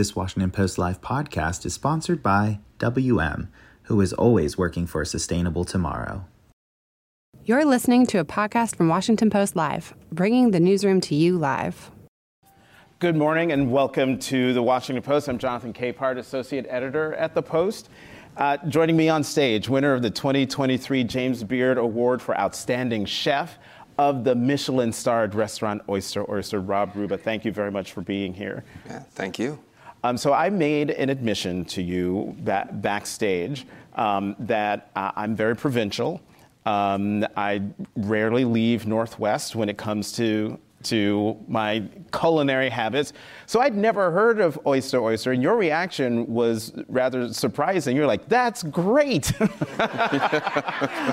This Washington Post Live podcast is sponsored by WM, who is always working for a sustainable tomorrow. You're listening to a podcast from Washington Post Live, bringing the newsroom to you live. Good morning and welcome to the Washington Post. I'm Jonathan Capehart, Associate Editor at the Post. Uh, joining me on stage, winner of the 2023 James Beard Award for Outstanding Chef of the Michelin starred restaurant Oyster Oyster, Rob Rubba. Thank you very much for being here. Yeah, thank you. Um, so I made an admission to you ba- backstage um, that uh, I'm very provincial. Um, I rarely leave Northwest when it comes to to my culinary habits. So I'd never heard of oyster oyster, and your reaction was rather surprising. You're like, "That's great!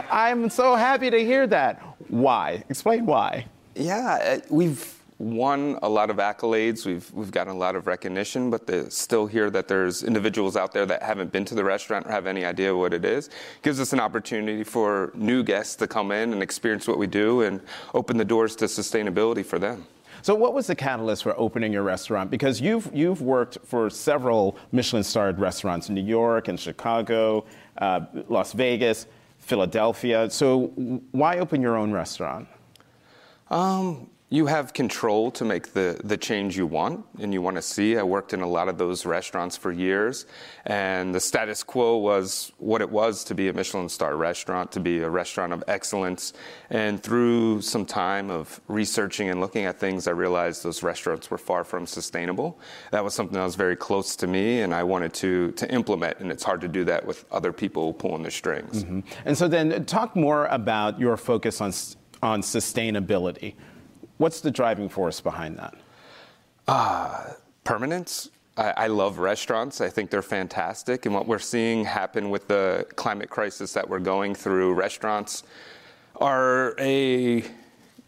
I'm so happy to hear that." Why? Explain why. Yeah, uh, we've won a lot of accolades. We've we've gotten a lot of recognition, but to still hear that there's individuals out there that haven't been to the restaurant or have any idea what it is It gives us an opportunity for new guests to come in and experience what we do and open the doors to sustainability for them. So, what was the catalyst for opening your restaurant? Because you've you've worked for several Michelin-starred restaurants in New York and Chicago, uh, Las Vegas, Philadelphia. So, why open your own restaurant? Um, you have control to make the, the change you want and you want to see. I worked in a lot of those restaurants for years, and the status quo was what it was to be a Michelin star restaurant, to be a restaurant of excellence. And through some time of researching and looking at things, I realized those restaurants were far from sustainable. That was something that was very close to me, and I wanted to, to implement, and it's hard to do that with other people pulling the strings. Mm-hmm. And so, then talk more about your focus on, on sustainability. What's the driving force behind that? Uh, permanence. I, I, love restaurants. I think they're fantastic. And what we're seeing happen with the climate crisis that we're going through, restaurants are a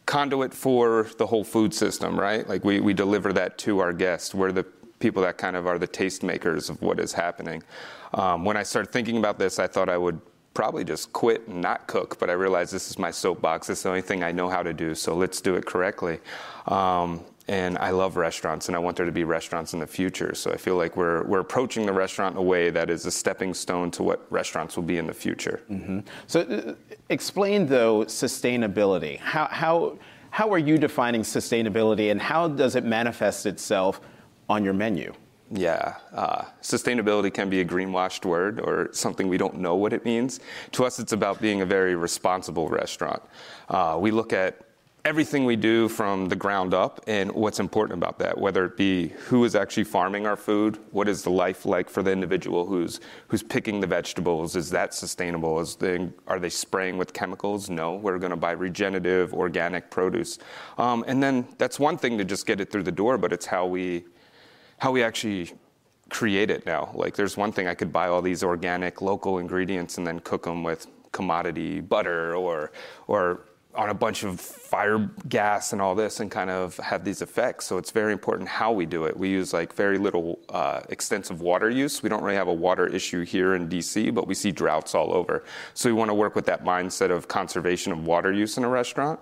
conduit for the whole food system, right? Like we, we deliver that to our guests. We're the people that kind of are the tastemakers of what is happening. Um, when I started thinking about this, I thought I would probably just quit and not cook, but I realized this is my soapbox. Is the only thing I know how to do, so let's do it correctly. Um, and I love restaurants, and I want there to be restaurants in the future. So I feel like we're we're approaching the restaurant in a way that is a stepping stone to what restaurants will be in the future. Mm-hmm. So, uh, explain though sustainability. How how how are you defining sustainability, and how does it manifest itself on your menu? Yeah, uh, sustainability can be a greenwashed word or something we don't know what it means. To us, it's about being a very responsible restaurant. Uh, we look at everything we do from the ground up and what's important about that, whether it be who is actually farming our food, what is the life like for the individual who's who's picking the vegetables, is that sustainable? Is are they spraying with chemicals? No, we're going to buy regenerative, organic produce, um, and then that's one thing to just get it through the door, but it's how we how we actually create it now. Like, there's one thing I could buy all these organic, local ingredients and then cook them with commodity butter or or on a bunch of fire gas and all this and kind of have these effects. So it's very important how we do it. We use like very little uh, extensive water use. We don't really have a water issue here in DC, but we see droughts all over. So we want to work with that mindset of conservation of water use in a restaurant.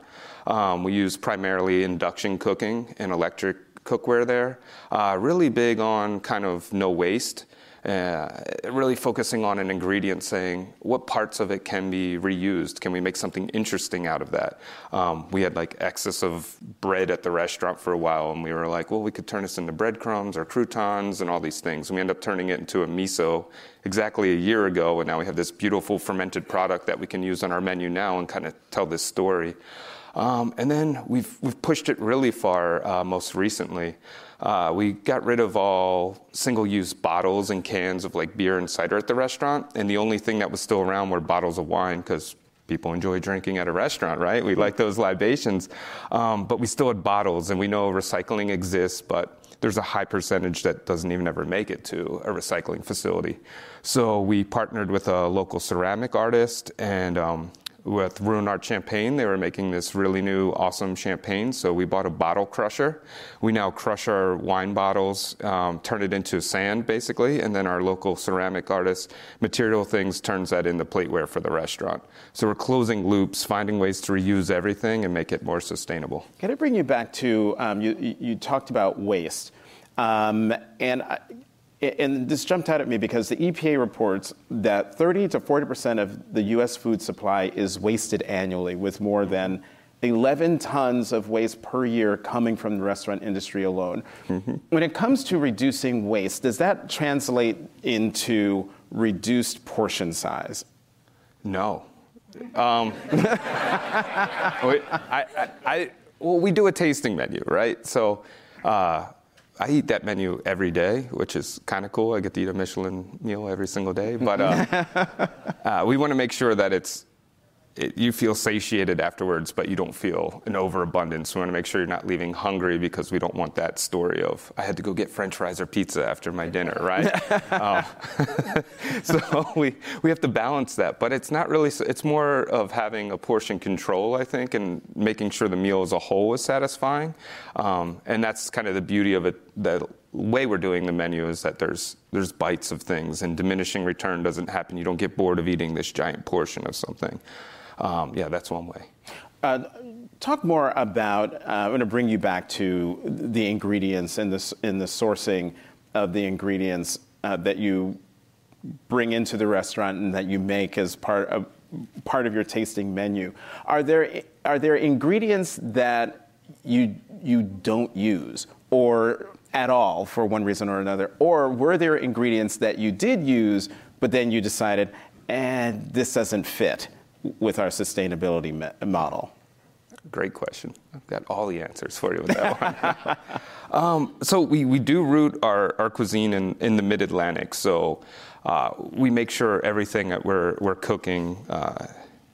Um, we use primarily induction cooking and electric cookware there. Uh, really big on kind of no waste. Uh, really focusing on an ingredient, saying what parts of it can be reused. Can we make something interesting out of that? Um, we had like excess of bread at the restaurant for a while, and we were like, well, we could turn this into breadcrumbs or croutons and all these things. And we end up turning it into a miso exactly a year ago, and now we have this beautiful fermented product that we can use on our menu now and kind of tell this story. Um, and then we've, we've pushed it really far uh, most recently. Uh, we got rid of all single use bottles and cans of like beer and cider at the restaurant. And the only thing that was still around were bottles of wine because people enjoy drinking at a restaurant, right? We like those libations. Um, but we still had bottles, and we know recycling exists, but there's a high percentage that doesn't even ever make it to a recycling facility. So we partnered with a local ceramic artist and um, with Ruinart Champagne. They were making this really new, awesome champagne. So we bought a bottle crusher. We now crush our wine bottles, um, turn it into sand basically, and then our local ceramic artist, Material Things, turns that into plateware for the restaurant. So we're closing loops, finding ways to reuse everything and make it more sustainable. Can I bring you back to um, you, you talked about waste. Um, and I, and this jumped out at me because the EPA reports that 30 to 40 percent of the U.S. food supply is wasted annually, with more than 11 tons of waste per year coming from the restaurant industry alone. Mm-hmm. When it comes to reducing waste, does that translate into reduced portion size? No. Um, I, I, I, well, we do a tasting menu, right? So uh, I eat that menu every day, which is kind of cool. I get to eat a Michelin meal every single day. But uh, uh, we want to make sure that it's it, you feel satiated afterwards, but you don't feel an overabundance. We want to make sure you're not leaving hungry because we don't want that story of I had to go get French fries or pizza after my dinner, right? um, so we we have to balance that, but it's not really. It's more of having a portion control, I think, and making sure the meal as a whole is satisfying. Um, and that's kind of the beauty of it. The way we're doing the menu is that there's there's bites of things, and diminishing return doesn't happen. You don't get bored of eating this giant portion of something um, yeah, that's one way. Uh, talk more about. Uh, I'm going to bring you back to the ingredients and the in the sourcing of the ingredients uh, that you bring into the restaurant and that you make as part of part of your tasting menu. Are there are there ingredients that you you don't use or at all for one reason or another, or were there ingredients that you did use but then you decided, and eh, this doesn't fit? With our sustainability model? Great question. I've got all the answers for you with that one. um, so we, we do root our, our cuisine in, in the mid-Atlantic. So uh, we make sure everything that we're, we're cooking uh,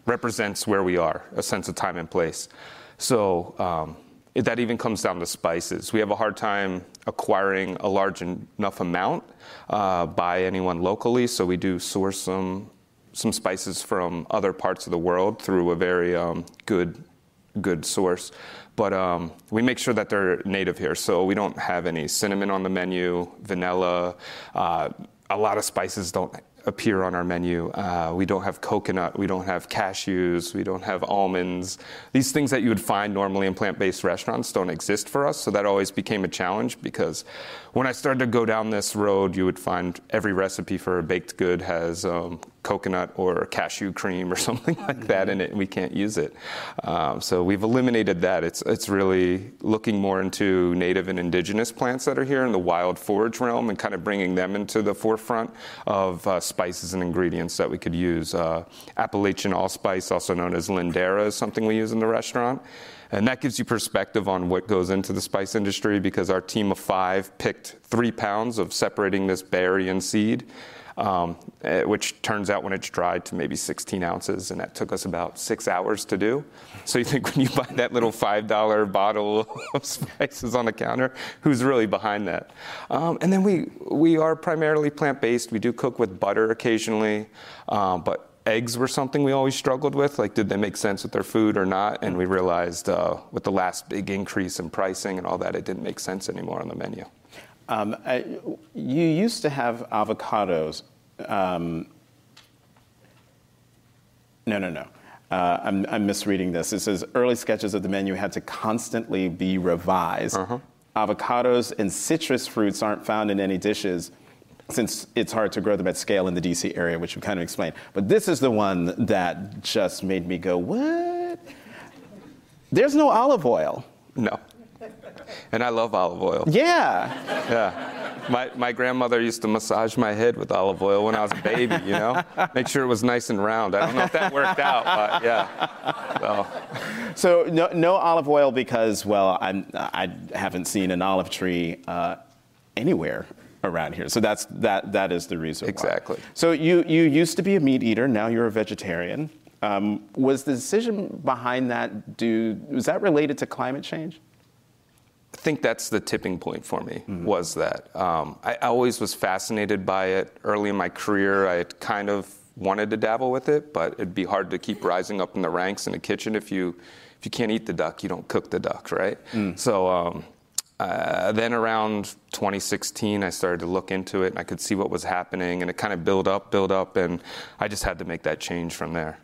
represents where we are, a sense of time and place. So um, it, that even comes down to spices. We have a hard time acquiring a large enough amount uh, by anyone locally, so we do source some some spices from other parts of the world through a very um, good good source. But um, we make sure that they're native here. So we don't have any cinnamon on the menu, vanilla. Uh, a lot of spices don't appear on our menu. Uh, we don't have coconut, we don't have cashews, we don't have almonds. These things that you would find normally in plant based restaurants don't exist for us, so that always became a challenge because when I started to go down this road, you would find every recipe for a baked good has um, coconut or cashew cream or something like that in it, and we can't use it. Um, so we've eliminated that. It's, it's really looking more into native and indigenous plants that are here in the wild forage realm and kind of bringing them into the forefront of uh, spices and ingredients that we could use. Uh, Appalachian allspice, also known as Lindera, is something we use in the restaurant. And that gives you perspective on what goes into the spice industry because our team of five picked three pounds of separating this berry and seed um, eh, which turns out when it's dried to maybe 16 ounces, and that took us about six hours to do. So you think when you buy that little $5 bottle of spices on the counter, who's really behind that? Um, and then we, we are primarily plant based. We do cook with butter occasionally, um, but eggs were something we always struggled with. Like, did they make sense with their food or not? And we realized uh, with the last big increase in pricing and all that, it didn't make sense anymore on the menu. Um, I, you used to have avocados. Um, no, no, no. Uh, I'm, I'm, misreading this. It says early sketches of the menu had to constantly be revised. Uh-huh. Avocados and citrus fruits aren't found in any dishes since it's hard to grow them at scale in the DC area, which we kind of explained. But this is the one that just made me go, what? There's no olive oil. No. And I love olive oil. Yeah. Yeah. My, my grandmother used to massage my head with olive oil when I was a baby, you know? Make sure it was nice and round. I don't know if that worked out, but yeah. So, so no, no olive oil because, well, I'm, I haven't seen an olive tree uh, anywhere around here. So that's that that is the reason. Exactly. Why. So you you used to be a meat eater. Now you're a vegetarian. Um, was the decision behind that due was that related to climate change? I think that's the tipping point for me. Mm-hmm. Was that um, I always was fascinated by it. Early in my career, I had kind of wanted to dabble with it, but it'd be hard to keep rising up in the ranks in the kitchen if you if you can't eat the duck, you don't cook the duck, right? Mm. So um, uh, then around 2016, I started to look into it and I could see what was happening and it kind of built up, built up, and I just had to make that change from there.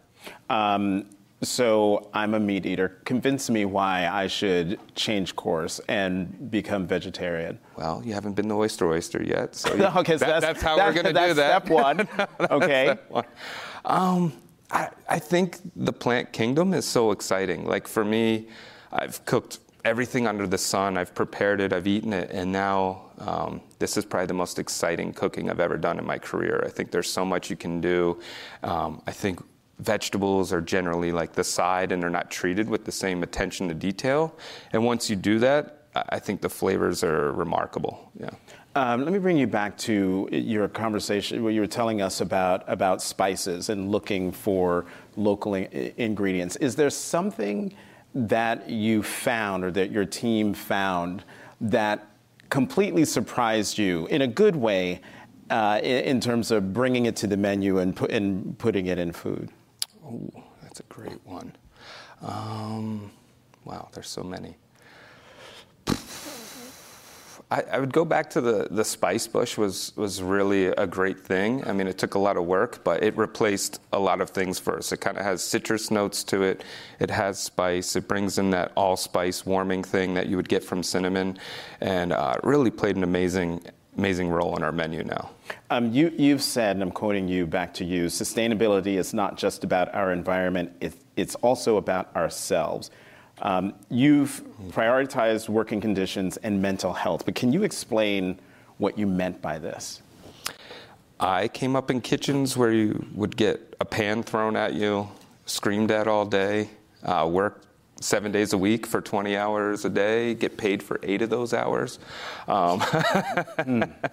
Um, so I'm a meat eater. Convince me why I should change course and become vegetarian. Well, you haven't been to Oyster Oyster yet, so you, okay, so that, that's, that's how that, we're going to do that. Step one. okay. Step one. Um, I, I think the plant kingdom is so exciting. Like for me, I've cooked everything under the sun. I've prepared it, I've eaten it, and now um, this is probably the most exciting cooking I've ever done in my career. I think there's so much you can do. Um, I think vegetables are generally like the side and they're not treated with the same attention to detail. And once you do that, I think the flavors are remarkable. Yeah. Um, let me bring you back to your conversation where you were telling us about, about spices and looking for local in- ingredients. Is there something that you found or that your team found that completely surprised you in a good way uh, in, in, terms of bringing it to the menu and, and putting it in food? Oh, that's a great one. Um, wow, there's so many. I, I, would go back to the, the spice bush was, was really a great thing. I mean, it took a lot of work, but it replaced a lot of things us. It kind of has citrus notes to it. It has spice. It brings in that allspice warming thing that you would get from cinnamon, and uh, really played an amazing amazing role on our menu now. Um, you, you've said, and I'm quoting you back to you, sustainability is not just about our environment, it, it's also about ourselves. Um, you've prioritized working conditions and mental health, but can you explain what you meant by this? I came up in kitchens where you would get a pan thrown at you, screamed at all day, uh, worked seven days a week for 20 hours a day, get paid for eight of those hours. Um, mm.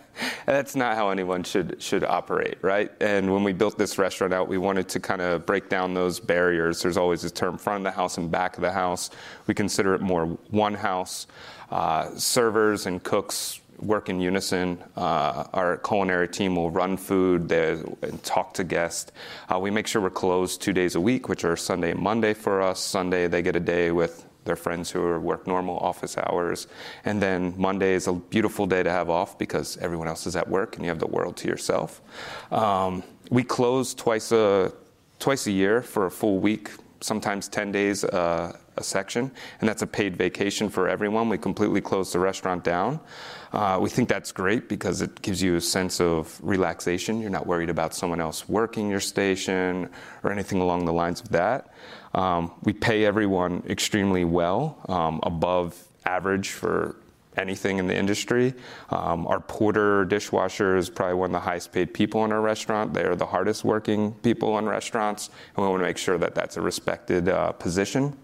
That's not how anyone should should operate, right? And when we built this restaurant out, we wanted to kind of break down those barriers. There's always a term front of the house and back of the house. We consider it more one house. Uh, servers and cooks work in unison. Uh, our culinary team will run food and talk to guests. Uh, we make sure we're closed two days a week, which are Sunday and Monday for us. Sunday, they get a day with their friends who are work normal office hours. And then Monday is a beautiful day to have off because everyone else is at work and you have the world to yourself. Um, we close twice a, twice a year for a full week, sometimes 10 days. Uh, a section, and that's a paid vacation for everyone. We completely close the restaurant down. Uh, we think that's great because it gives you a sense of relaxation. You're not worried about someone else working your station or anything along the lines of that. Um, we pay everyone extremely well, um, above average for anything in the industry. Um, our porter dishwasher is probably one of the highest paid people in our restaurant. They are the hardest working people in restaurants, and we want to make sure that that's a respected uh, position.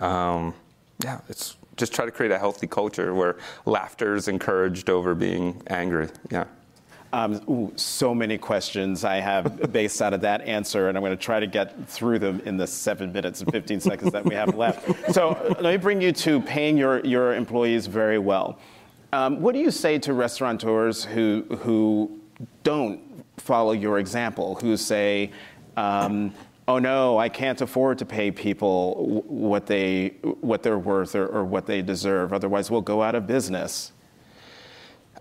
Um, yeah, it's just try to create a healthy culture where laughter is encouraged over being angry. Yeah. Um, ooh, so many questions I have based out of that answer, and I'm going to try to get through them in the seven minutes and 15 seconds that we have left. So let me bring you to paying your, your employees very well. Um, what do you say to restaurateurs who, who don't follow your example, who say, um, oh no, I can't afford to pay people what they what they're worth or, or, what they deserve. Otherwise, we'll go out of business.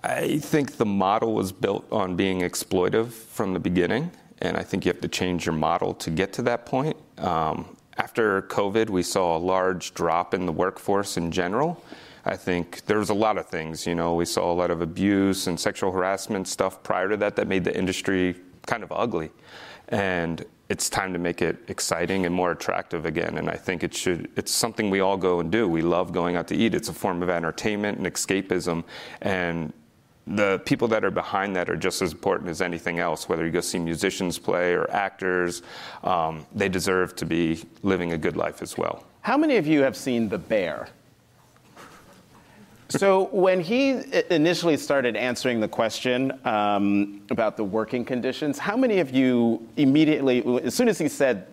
I think the model was built on being exploitive from the beginning, and I think you have to change your model to get to that point. Um, after COVID, we saw a large drop in the workforce in general. I think there was a lot of things. You know, we saw a lot of abuse and sexual harassment stuff prior to that that made the industry kind of ugly. And it's time to make it exciting and more attractive again. And I think it should, it's something we all go and do. We love going out to eat. It's a form of entertainment and escapism. And the people that are behind that are just as important as anything else, whether you go see musicians play or actors. Um, they deserve to be living a good life as well. How many of you have seen The Bear? So when he initially started answering the question um, about the working conditions, how many of you immediately, as soon as he said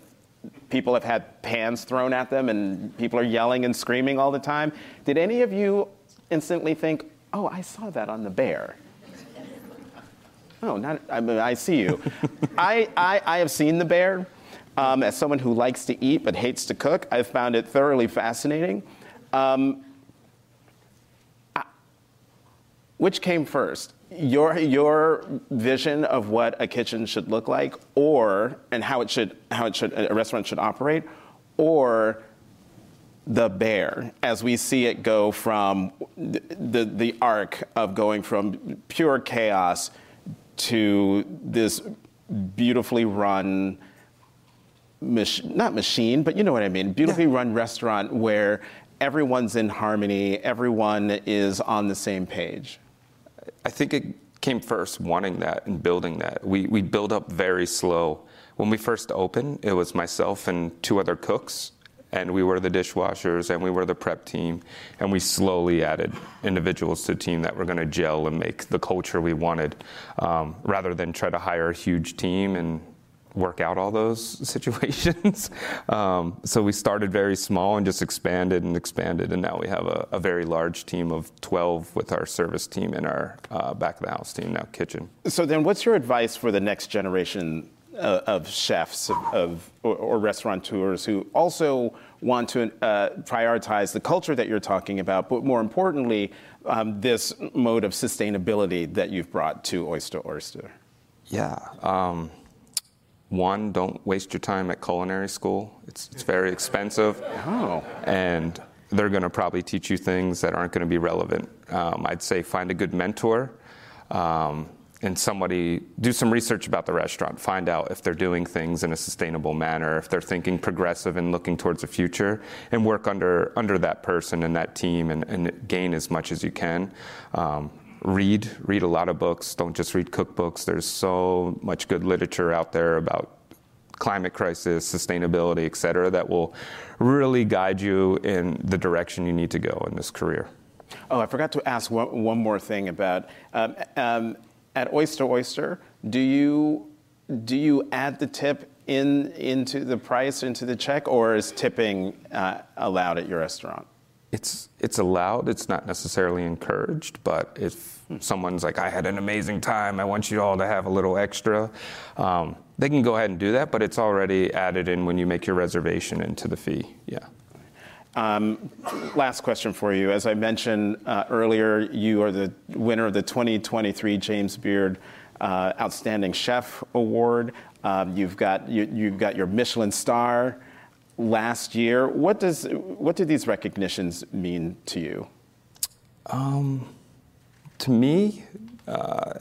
people have had pans thrown at them and people are yelling and screaming all the time, did any of you instantly think, oh, I saw that on the bear? Oh, not, I, mean, I see you. I, I, I have seen the bear. Um, as someone who likes to eat but hates to cook, I've found it thoroughly fascinating. Um, which came first? Your, your vision of what a kitchen should look like or and how it should how it should a restaurant should operate or the bear as we see it go from the, the, the arc of going from pure chaos to this beautifully run mach- not machine but you know what i mean beautifully Yeah. run restaurant where everyone's in harmony everyone is on the same page I think it came first wanting that and building that. We, we build up very slow. When we first opened, it was myself and two other cooks, and we were the dishwashers and we were the prep team. And we slowly added individuals to the team that were going to gel and make the culture we wanted, um, rather than try to hire a huge team and work out all those situations. um, so we started very small and just expanded and expanded, and now we have a, a very large team of 12 with our service team and our uh, back of the house team now, kitchen. So then, what's your advice for the next generation uh, of chefs of, of or, or restaurateurs who also want to uh, prioritize the culture that you're talking about, but more importantly, um, this mode of sustainability that you've brought to Oyster Oyster? Yeah. Um, one, don't waste your time at culinary school. It's, it's very expensive. Oh. And they're going to probably teach you things that aren't going to be relevant. Um, I'd say find a good mentor um, and somebody, do some research about the restaurant. Find out if they're doing things in a sustainable manner, if they're thinking progressive and looking towards the future, and work under, under that person and that team and, and gain as much as you can. Um, read read a lot of books don't just read cookbooks there's so much good literature out there about climate crisis sustainability et cetera that will really guide you in the direction you need to go in this career Oh, I forgot to ask one, one more thing about um, um, at Oyster Oyster. Do you do you add the tip in into the price into the check, or is tipping uh, allowed at your restaurant? It's it's allowed it's not necessarily encouraged but if someone's like i had an amazing time i want you all to have a little extra um, they can go ahead and do that but it's already added in when you make your reservation into the fee yeah Um, last question for you. As I mentioned uh, earlier, you are the winner of the 2023 James Beard uh, Outstanding Chef Award. Um, you've got you, you've got your Michelin star last year. What does what do these recognitions mean to you? to me, uh,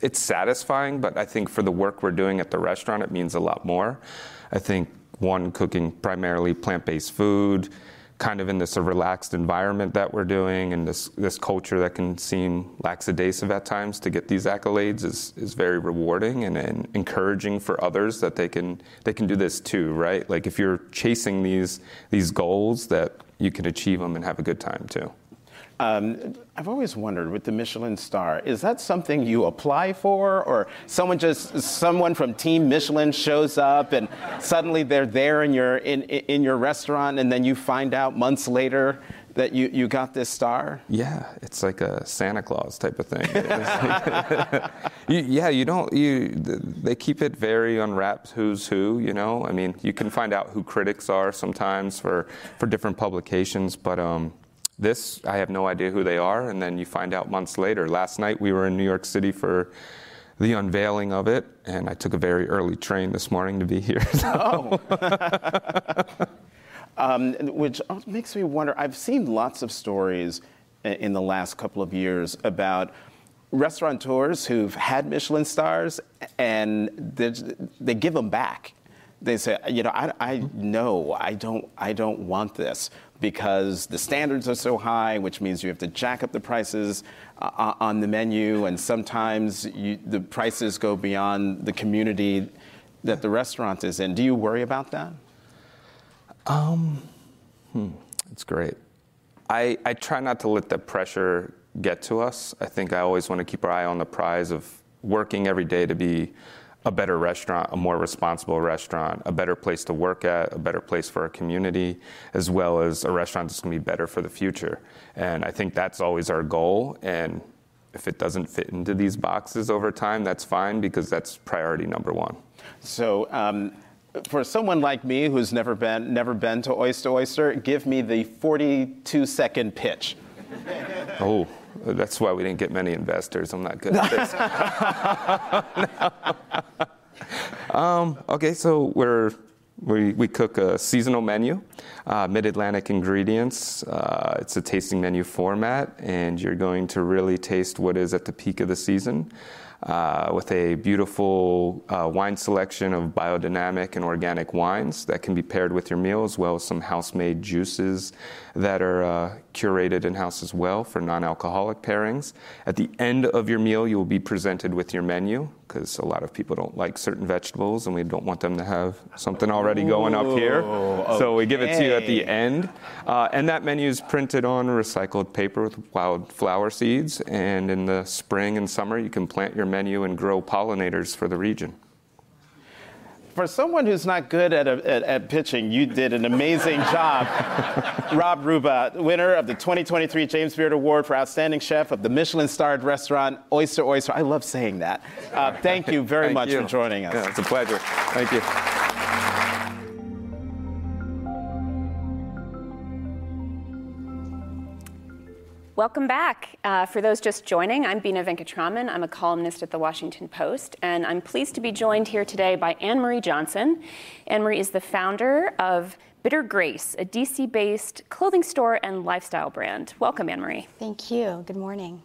it's satisfying, but I think for the work we're doing at the restaurant, it means a lot more. I think one, cooking primarily plant-based food, kind of in this relaxed environment that we're doing, and this this culture that can seem lackadaisical at times to get these accolades is is very rewarding and, and encouraging for others that they can they can do this too, right? Like if you're chasing these these goals, that you can achieve them and have a good time too. Um, I've always wondered with the Michelin star, is that something you apply for, or someone just someone from Team Michelin shows up and suddenly they're there in your in in your restaurant, and then you find out months later that you, you got this star? Yeah, it's like a Santa Claus type of thing. you, yeah, you don't. You they keep it very unwrapped. Who's who? You know. I mean, you can find out who critics are sometimes for for different publications, but um, this I have no idea who they are, and then you find out months later. Last night we were in New York City for the unveiling of it, and I took a very early train this morning to be here. So. Um, which makes me wonder. I've seen lots of stories in the last couple of years about restaurateurs who've had Michelin stars and they give them back. They say, you know, I, I hmm. no, I don't, I don't want this because the standards are so high, which means you have to jack up the prices uh, uh, on the menu, and sometimes you, the prices go beyond the community that the restaurant is in. Do you worry about that? Um, hmm, it's great. I, I try not to let the pressure get to us. I think I always want to keep our eye on the prize of working every day to be a better restaurant, a more responsible restaurant, a better place to work at, a better place for our community, as well as a restaurant that's going to be better for the future. And I think that's always our goal. And if it doesn't fit into these boxes over time, that's fine because that's priority number one. So, um, for someone like me who's never been never been to Oyster Oyster, give me the 42 second pitch. Oh, that's why we didn't get many investors. I'm not good at this. No. um, okay, so we're We, we cook a seasonal menu, uh, mid Atlantic ingredients. Uh, it's a tasting menu format, and you're going to really taste what is at the peak of the season uh, with a beautiful uh, wine selection of biodynamic and organic wines that can be paired with your meal, as well as some house made juices that are uh, curated in house as well for non alcoholic pairings. At the end of your meal, you will be presented with your menu because a lot of people don't like certain vegetables and we don't want them to have something already going up here. Okay. So we give it to you at the end. Uh, and that menu is printed on recycled paper with wildflower seeds. And in the spring and summer, you can plant your menu and grow pollinators for the region for someone who's not good at, a, at, at, pitching, you did an amazing job. Rob Rubba, winner of the 2023 James Beard Award for Outstanding Chef of the Michelin starred restaurant Oyster Oyster. I love saying that. Uh, thank you very thank much you. for joining us. Yeah, it's a pleasure. Thank you. Welcome back. Uh, for those just joining, I'm Bina Venkataraman. I'm a columnist at the Washington Post, and I'm pleased to be joined here today by Anne Marie Johnson. Anne Marie is the founder of Bitter Grace, a DC based clothing store and lifestyle brand. Welcome, Anne Marie. Thank you. Good morning.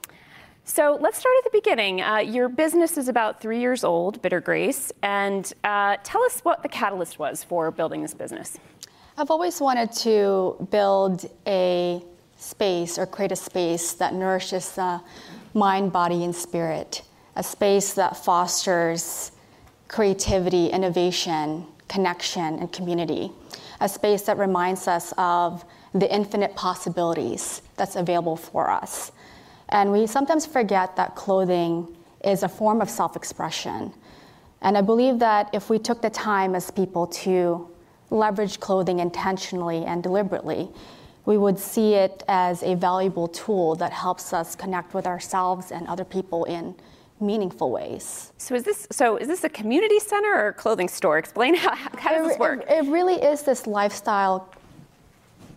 So let's start at the beginning. Uh, your business is about three years old, Bitter Grace, and uh, tell us what the catalyst was for building this business. I've always wanted to build a space or create a space that nourishes the mind, body, and spirit, a space that fosters creativity, innovation, connection, and community, a space that reminds us of the infinite possibilities that's available for us. And we sometimes forget that clothing is a form of self expression. And I believe that if we took the time as people to leverage clothing intentionally and deliberately, we would see it as a valuable tool that helps us connect with ourselves and other people in meaningful ways. So is this so is this a community center or a clothing store? Explain how, how does this work? It, it really is this lifestyle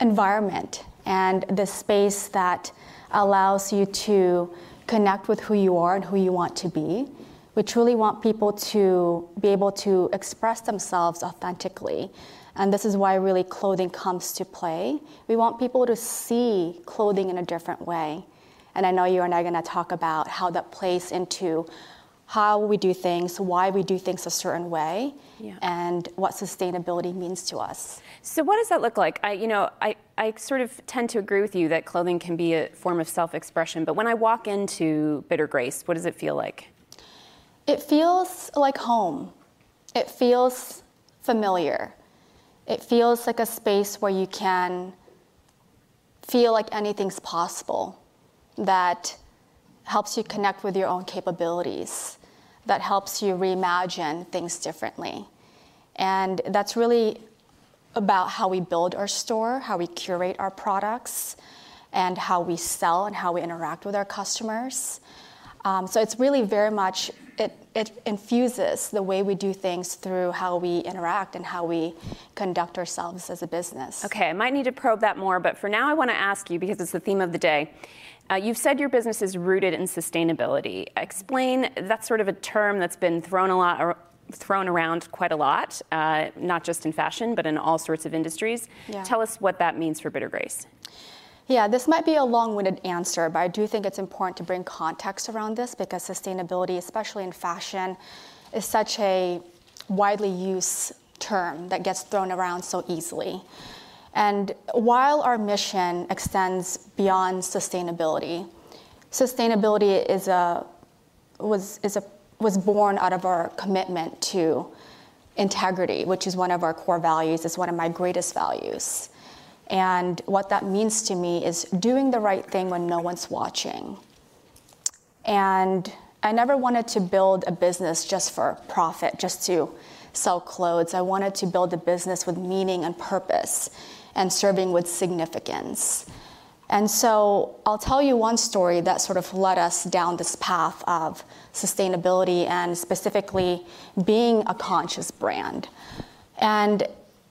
environment and the space that allows you to connect with who you are and who you want to be. We truly want people to be able to express themselves authentically and this is why really clothing comes to play. We want people to see clothing in a different way. And I know you and I are going to talk about how that plays into how we do things, why we do things a certain way, yeah. and what sustainability means to us. So, what does that look like? I, you know, I, I sort of tend to agree with you that clothing can be a form of self expression, but when I walk into Bitter Grace, what does it feel like? It feels like home, it feels familiar. It feels like a space where you can feel like anything's possible, that helps you connect with your own capabilities, that helps you reimagine things differently. And that's really about how we build our store, how we curate our products, and how we sell and how we interact with our customers. Um, so it's really very much it, it infuses the way we do things through how we interact and how we conduct ourselves as a business. Okay, I might need to probe that more, but for now, I want to ask you because it's the theme of the day. Uh, you've said your business is rooted in sustainability. Explain that's sort of a term that's been thrown a lot thrown around quite a lot, uh, not just in fashion, but in all sorts of industries. Yeah. Tell us what that means for Bitter Grace. Yeah, this might be a long winded answer, but I do think it's important to bring context around this because sustainability, especially in fashion, is such a widely used term that gets thrown around so easily. And while our mission extends beyond sustainability, sustainability is a, was, is a, was born out of our commitment to integrity, which is one of our core values, is one of my greatest values. And what that means to me is doing the right thing when no one's watching. And I never wanted to build a business just for profit, just to sell clothes. I wanted to build a business with meaning and purpose and serving with significance. And so I'll tell you one story that sort of led us down this path of sustainability and specifically being a conscious brand. And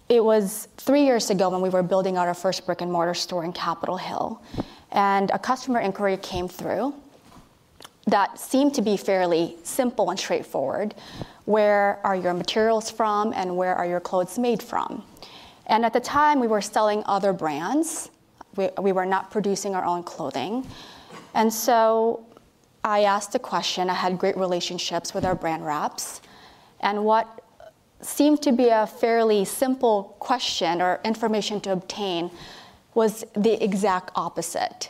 it was three years ago when we were building out our first brick and mortar store in Capitol Hill. And a customer inquiry came through. that seemed to be fairly simple and straightforward. Where are your materials from and where are your clothes made from? And at the time, we were selling other brands. We, we were not producing our own clothing. And so I asked the question. I had great relationships with our brand reps. And what seemed to be a fairly simple question or information to obtain was the exact opposite.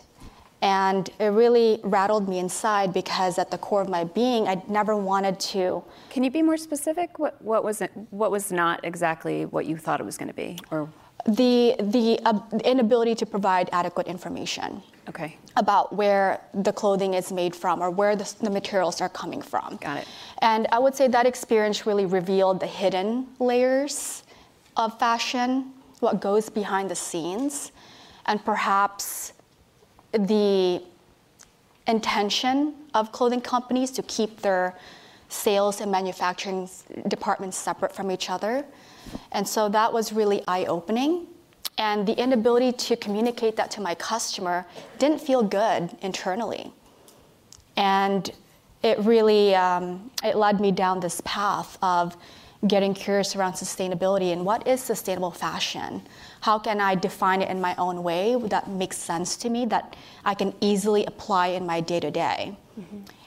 And it really rattled me inside because at the core of my being, I never wanted to. Can you be more specific? What, what was it, what was not exactly what you thought it was going to be, or the the uh, inability to provide adequate information. Okay. About where the clothing is made from or where the, the materials are coming from. Got it. And I would say that experience really revealed the hidden layers of fashion, what goes behind the scenes, and perhaps the intention of clothing companies to keep their sales and manufacturing departments separate from each other. And so that was really eye opening. And the inability to communicate that to my customer didn't feel good internally. And it really um, it led me down this path of getting curious around sustainability and what is sustainable fashion how can I define it in my own way that makes sense to me, that I can easily apply in my day to day?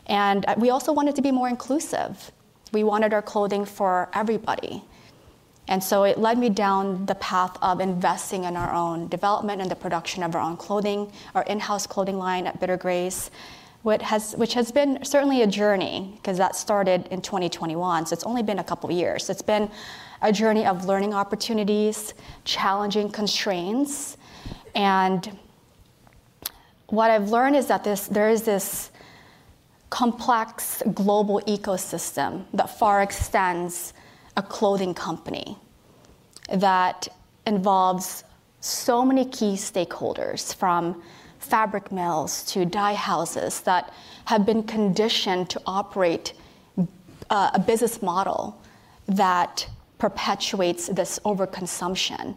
And uh, we also wanted to be more inclusive. We wanted our clothing for everybody. And so it led me down the path of investing in our own development and the production of our own clothing, our in house clothing line at Bitter Grace, which has, which has been certainly a journey because that started in 2021. So it's only been a couple years. It's been a journey of learning opportunities, challenging constraints. And what I've learned is that this, there is this complex global ecosystem that far extends a clothing company that involves so many key stakeholders from fabric mills to dye houses that have been conditioned to operate uh, a business model that perpetuates this overconsumption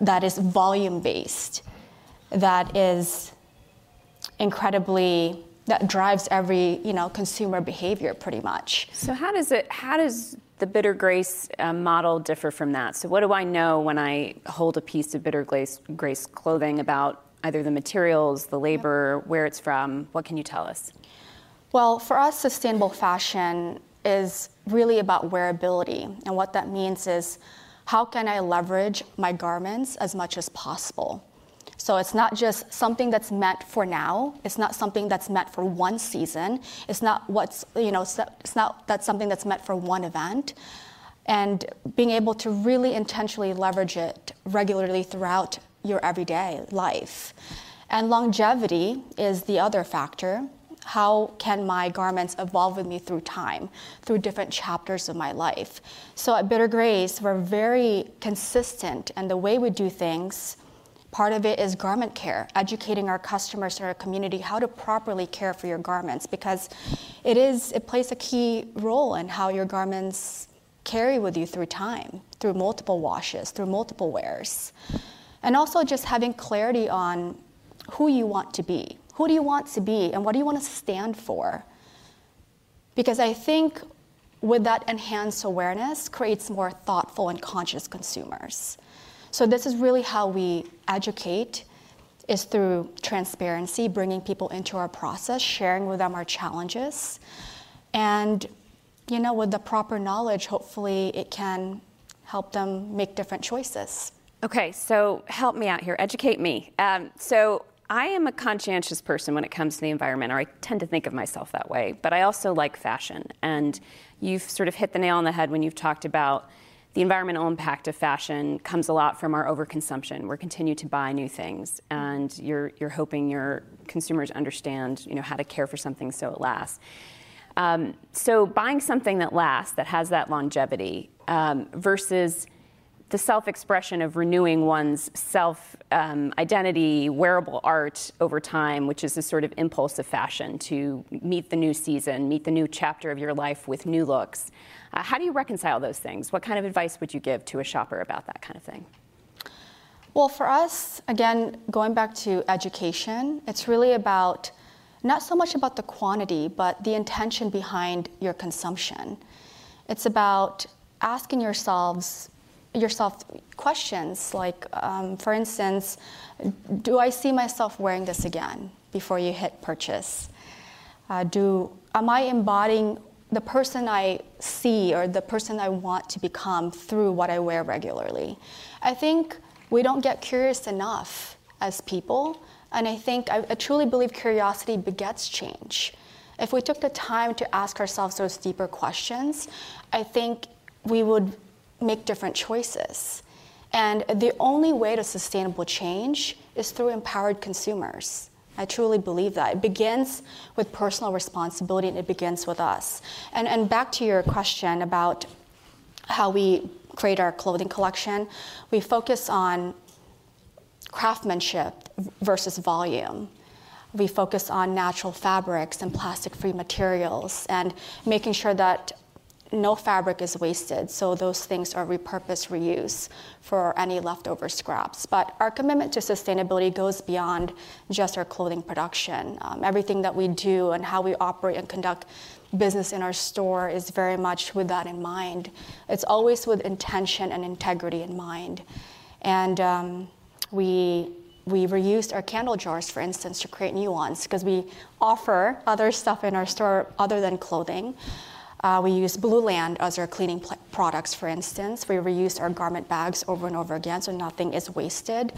that is volume based, that is incredibly that drives every you know consumer behavior pretty much. So how does it how does the Bitter Grace uh, model differ from that? So what do I know when I hold a piece of Bitter Grace, Grace clothing about either the materials, the labor, where it's from? What can you tell us? Well, for us, sustainable fashion is really about wearability. And what that means is how can I leverage my garments as much as possible? So it's not just something that's meant for now. It's not something that's meant for one season. It's not what's, you know, it's not that's something that's meant for one event. And being able to really intentionally leverage it regularly throughout your everyday life. And longevity is the other factor how can my garments evolve with me through time, through different chapters of my life. So at Bitter Grace, we're very consistent, and the way we do things, part of it is garment care, educating our customers and our community how to properly care for your garments, because it is it plays a key role in how your garments carry with you through time, through multiple washes, through multiple wears. And also just having clarity on who you want to be who do you want to be and what do you want to stand for? Because I think with that enhanced awareness creates more thoughtful and conscious consumers. So this is really how we educate is through transparency, bringing people into our process, sharing with them our challenges. And you know, with the proper knowledge, hopefully it can help them make different choices. Okay, so help me out here, educate me. Um, so I am a conscientious person when it comes to the environment, or I tend to think of myself that way, but I also like fashion. And you've sort of hit the nail on the head when you've talked about the environmental impact of fashion comes a lot from our overconsumption. We're continue to buy new things, and you're, you're hoping your consumers understand you know, how to care for something so it lasts. Um, so buying something that lasts, that has that longevity, um, versus the self expression of renewing one's self um, identity, wearable art over time, which is a sort of impulse of fashion to meet the new season, meet the new chapter of your life with new looks. Uh, how do you reconcile those things? What kind of advice would you give to a shopper about that kind of thing? Well, for us, again, going back to education, it's really about not so much about the quantity, but the intention behind your consumption. It's about asking yourselves yourself questions like, um, for instance, do I see myself wearing this again before you hit purchase? Uh, do am I embodying the person I see or the person I want to become through what I wear regularly? I think we don't get curious enough as people, and I think I, I truly believe curiosity begets change. If we took the time to ask ourselves those deeper questions, I think we would make different choices. And the only way to sustainable change is through empowered consumers. I truly believe that. It begins with personal responsibility and it begins with us. And, and back to your question about how we create our clothing collection, we focus on craftsmanship versus volume. We focus on natural fabrics and plastic free materials and making sure that no fabric is wasted, so those things are repurposed, reused for any leftover scraps. But our commitment to sustainability goes beyond just our clothing production. Um, everything that we do and how we operate and conduct business in our store is very much with that in mind. It's always with intention and integrity in mind. And um, we we reused our candle jars, for instance, to create new ones because we offer other stuff in our store other than clothing. Uh, we use Blueland as our cleaning pl- products, for instance. We reuse our garment bags over and over again so nothing is wasted.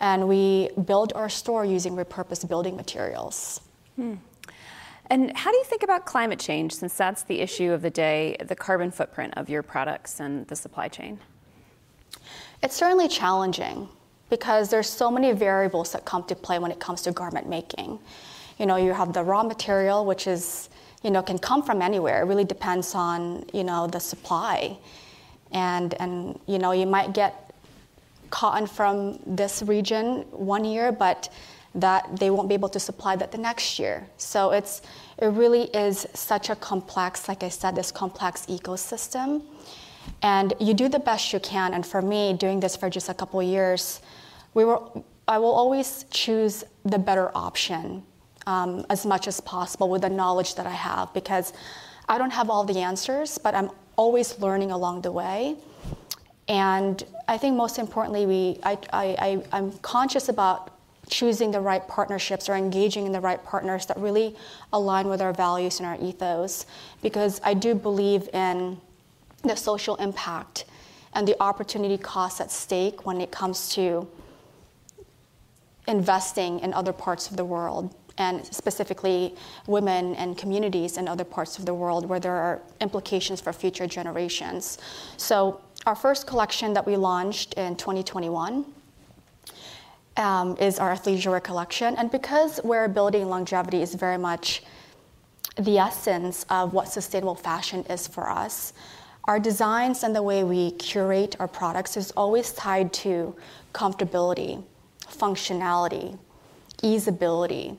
And we build our store using repurposed building materials. Hmm. And how do you think about climate change, since that's the issue of the day, the carbon footprint of your products and the supply chain? It's certainly challenging because there's so many variables that come to play when it comes to garment making. You know, you have the raw material, which is you know, can come from anywhere. It really depends on, you know, the supply. And, and you know, you might get cotton from this region one year, but that they won't be able to supply that the next year. So it's, it really is such a complex, like I said, this complex ecosystem. And you do the best you can. And for me, doing this for just a couple years, we were, I will always choose the better option um, as much as possible with the knowledge that I have because I don't have all the answers, but I'm always learning along the way. And I think most importantly, we, I, I, I, am conscious about choosing the right partnerships or engaging in the right partners that really align with our values and our ethos because I do believe in the social impact and the opportunity costs at stake when it comes to investing in other parts of the world and specifically women and communities in other parts of the world where there are implications for future generations. So, our first collection that we launched in 2021 um, is our athleisure collection. And because wearability and longevity is very much the essence of what sustainable fashion is for us, our designs and the way we curate our products is always tied to comfortability, functionality, easeability,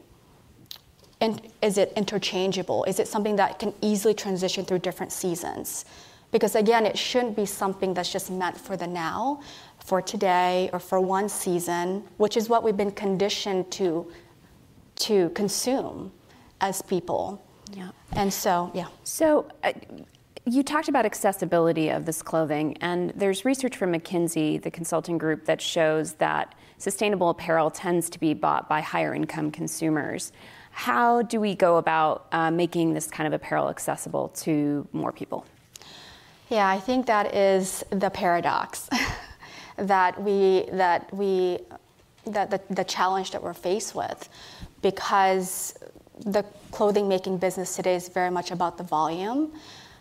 and is it interchangeable? Is it something that can easily transition through different seasons? Because again, it shouldn't be something that's just meant for the now, for today, or for one season, which is what we've been conditioned to, to consume as people. Yeah. And so, yeah. So, uh, you talked about accessibility of this clothing, and there's research from McKinsey, the consulting group, that shows that sustainable apparel tends to be bought by higher income consumers. How do we go about uh, making this kind of apparel accessible to more people? Yeah, I think that is the paradox that we that we that the, the challenge that we're faced with because the clothing making business today is very much about the volume.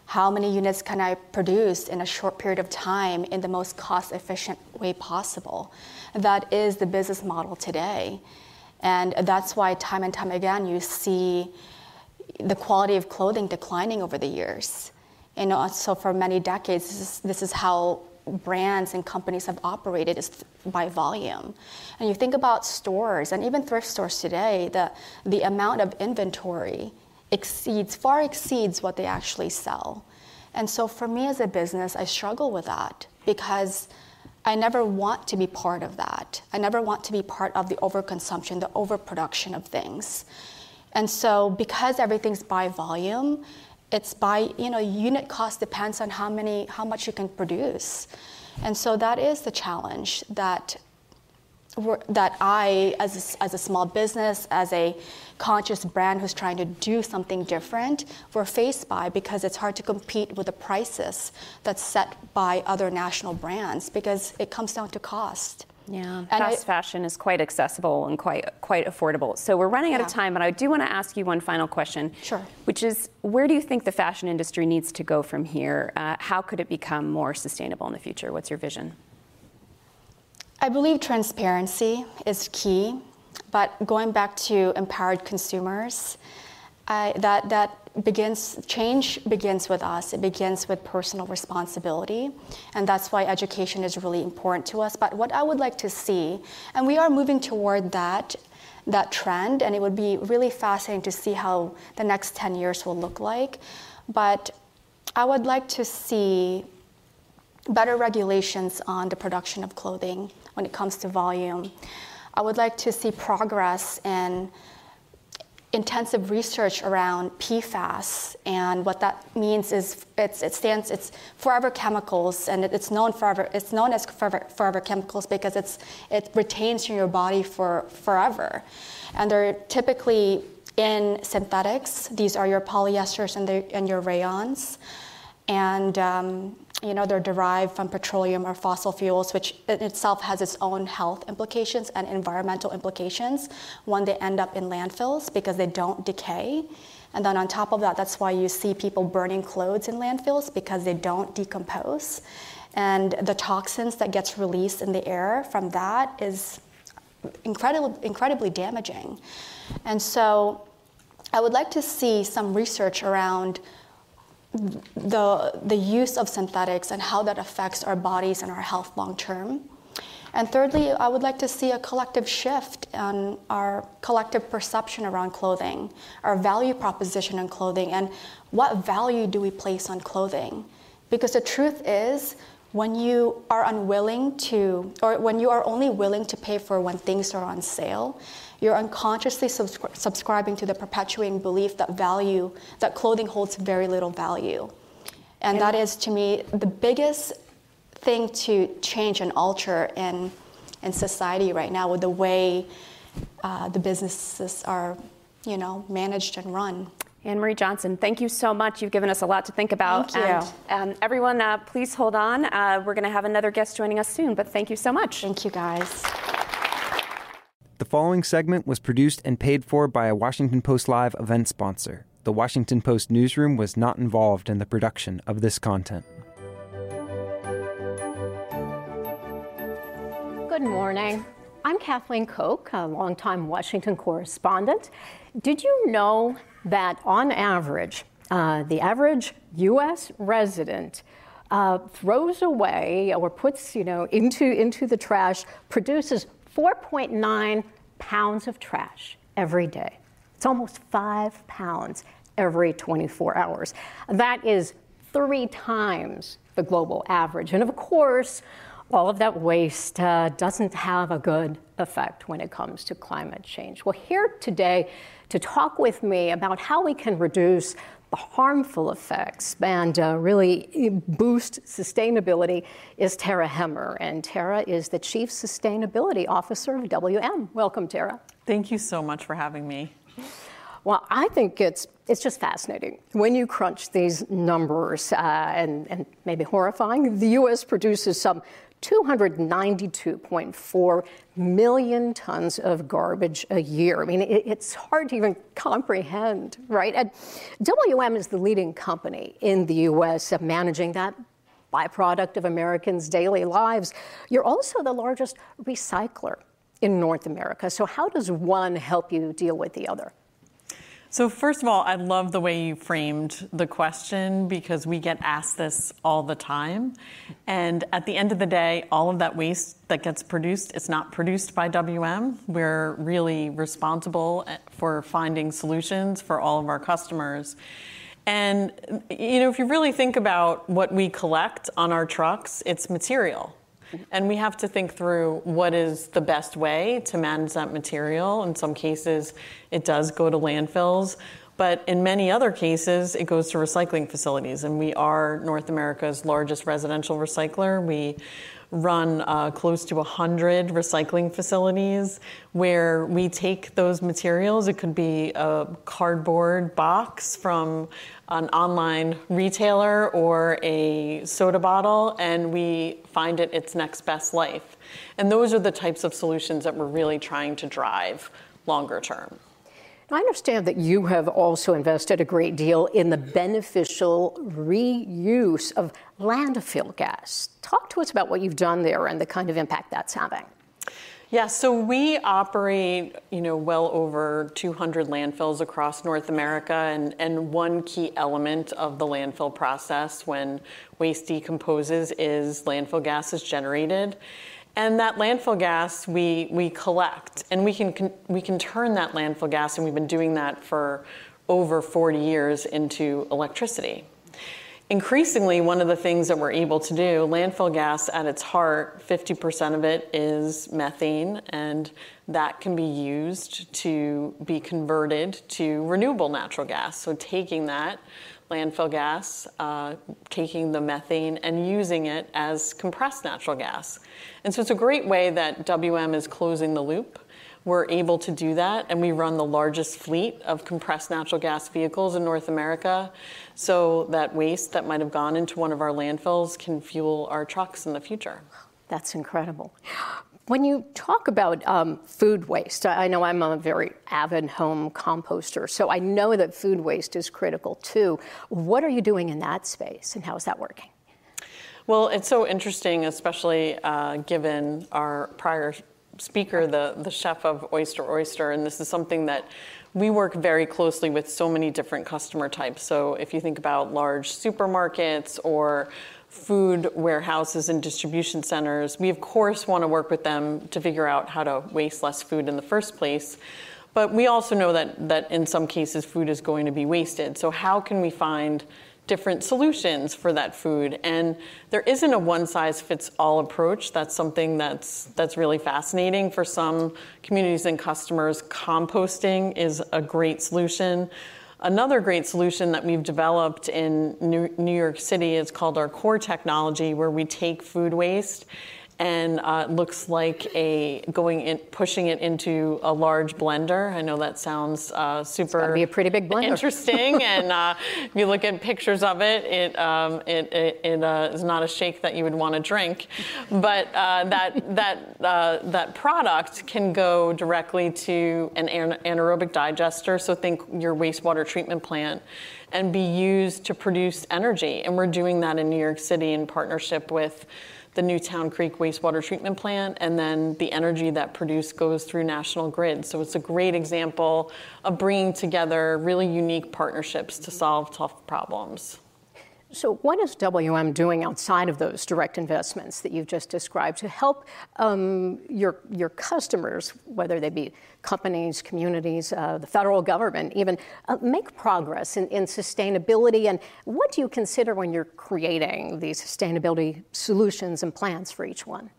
How many units can I produce in a short period of time in the most cost efficient way possible? That is the business model today. And that's why, time and time again, you see the quality of clothing declining over the years. You know, so for many decades, this is, this is how brands and companies have operated is by volume. And you think about stores and even thrift stores today, the, the amount of inventory exceeds, far exceeds what they actually sell. And so for me as a business, I struggle with that because I never want to be part of that. I never want to be part of the overconsumption, the overproduction of things. And so because everything's by volume, it's by, you know, unit cost depends on how many, how much you can produce. And so that is the challenge that that I, as a, as a small business, as a conscious brand who's trying to do something different, we're faced by because it's hard to compete with the prices that's set by other national brands because it comes down to cost. Yeah, and fast I, fashion is quite accessible and quite quite affordable. So we're running out yeah. of time, but I do want to ask you one final question. Sure. Which is, where do you think the fashion industry needs to go from here? Uh, how could it become more sustainable in the future? What's your vision? I believe transparency is key, but going back to empowered consumers, I, that that begins change begins with us. It begins with personal responsibility. And that's why education is really important to us. But what i would like to see and we are moving toward that that trend and it would be really fascinating to see how the next 10 years will look like. But i would like to see better regulations on the production of clothing when it comes to volume i would like to see progress in intensive research around PFAS, and what that means is it stands it's forever chemicals, and it's known forever. It's known as forever, forever chemicals because it's it retains in your body for forever, and they're typically in synthetics. These are your polyesters and, the, and your rayons, and um, you know, they're derived from petroleum or fossil fuels, which in itself has its own health implications and environmental implications when they end up in landfills because they don't decay. And then on top of that, that's why you see people burning clothes in landfills because they don't decompose. And the toxins that gets released in the air from that is incredibly, incredibly damaging. And so I would like to see some research around the, the use of synthetics and how that affects our bodies and our health long term. And thirdly, I would like to see a collective shift in our collective perception around clothing, our value proposition on clothing, and what value do we place on clothing? Because the truth is, when you are unwilling to, or when you are only willing to pay for when things are on sale, you're unconsciously subscri- subscribing to the perpetuating belief that value, that clothing holds very little value. And that is, to me, the biggest thing to change and alter in, in society right now with the way uh, the businesses are, you know, managed and run. Anne Marie Johnson, thank you so much. You've given us a lot to think about. Thank you. And um, everyone, uh, please hold on. Uh, we're going to have another guest joining us soon, but thank you so much. Thank you, guys. The following segment was produced and paid for by a Washington Post Live event sponsor. The Washington Post newsroom was not involved in the production of this content. Good morning. I'm Kathleen Koch, a longtime Washington correspondent. Did you know that on average, uh, the average U.S. resident uh, throws away or puts, you know, into, into the trash, produces 4.9 pounds of trash every day. It's almost five pounds every 24 hours. That is three times the global average. And of course, all of that waste uh, doesn't have a good effect when it comes to climate change. Well, here today to talk with me about how we can reduce harmful effects and uh, really boost sustainability is Tara Hemmer. And Tara is the Chief Sustainability Officer of WM. Welcome, Tara. Thank you so much for having me. Well, I think it's it's just fascinating when you crunch these numbers uh, and, and maybe horrifying. The U.S. produces some 292.4 million tons of garbage a year. I mean, it, it's hard to even comprehend, right? And WM is the leading company in the U.S. managing that byproduct of Americans' daily lives. You're also the largest recycler in North America. So, how does one help you deal with the other? So, first of all, I love the way you framed the question because we get asked this all the time. And at the end of the day, all of that waste that gets produced is not produced by WM. We're really responsible eh, for finding solutions for all of our customers. And, you know, if you really think about what we collect on our trucks, it's material. And we have to think through what is the best way to manage that material. In some cases, it does go to landfills. But in many other cases, it goes to recycling facilities. And we are North America's largest residential recycler. We run uh, close to 100 recycling facilities where we take those materials. It could be a cardboard box from an online retailer or a soda bottle, and we find it its next best life. And those are the types of solutions that we're really trying to drive longer term. I understand that you have also invested a great deal in the beneficial reuse of landfill gas. Talk to us about what you've done there and the kind of impact that's having. Yeah, so we operate, you know, well over 200 landfills across North America, and, and one key element of the landfill process when waste decomposes is landfill gas is generated. And that landfill gas we, we collect, and we can, we can turn that landfill gas, and we've been doing that for over 40 years, into electricity. Increasingly, one of the things that we're able to do, landfill gas at its heart, 50% of it is methane, and that can be used to be converted to renewable natural gas. So, taking that landfill gas, uh, taking the methane and using it as compressed natural gas. And so it's a great way that WM is closing the loop. We're able to do that, and we run the largest fleet of compressed natural gas vehicles in North America. So that waste that might have gone into one of our landfills can fuel our trucks in the future. That's incredible. When you talk about um, food waste, I know I'm a very avid home composter, so I know that food waste is critical too. What are you doing in that space, and how is that working? Well, it's so interesting, especially uh, given our prior speaker, the, the chef of Oyster Oyster, and this is something that we work very closely with so many different customer types. So if you think about large supermarkets or food warehouses and distribution centers, we of course want to work with them to figure out how to waste less food in the first place. But we also know that, that in some cases food is going to be wasted. So, how can we find different solutions for that food? And there isn't a one size fits all approach. That's something that's, that's really fascinating for some communities and customers. Composting is a great solution. Another great solution that we've developed in New York City is called our core technology, where we take food waste and uh, looks like a going in, pushing it into a large blender. I know that sounds uh, super. be a pretty big blender. Interesting, and uh, if you look at pictures of it, it um, it, it, it uh, is not a shake that you would want to drink, but uh, that that uh, that product can go directly to an anaerobic digester. So think your wastewater treatment plant and be used to produce energy. And we're doing that in New York City in partnership with the Newtown Creek wastewater treatment plant, and then the energy that produced goes through National Grid. So it's a great example of bringing together really unique partnerships to solve tough problems. So, what is WM doing outside of those direct investments that you've just described to help um, your, your customers, whether they be companies, communities, uh, the federal government, even uh, make progress in, in sustainability? And what do you consider when you're creating these sustainability solutions and plans for each one?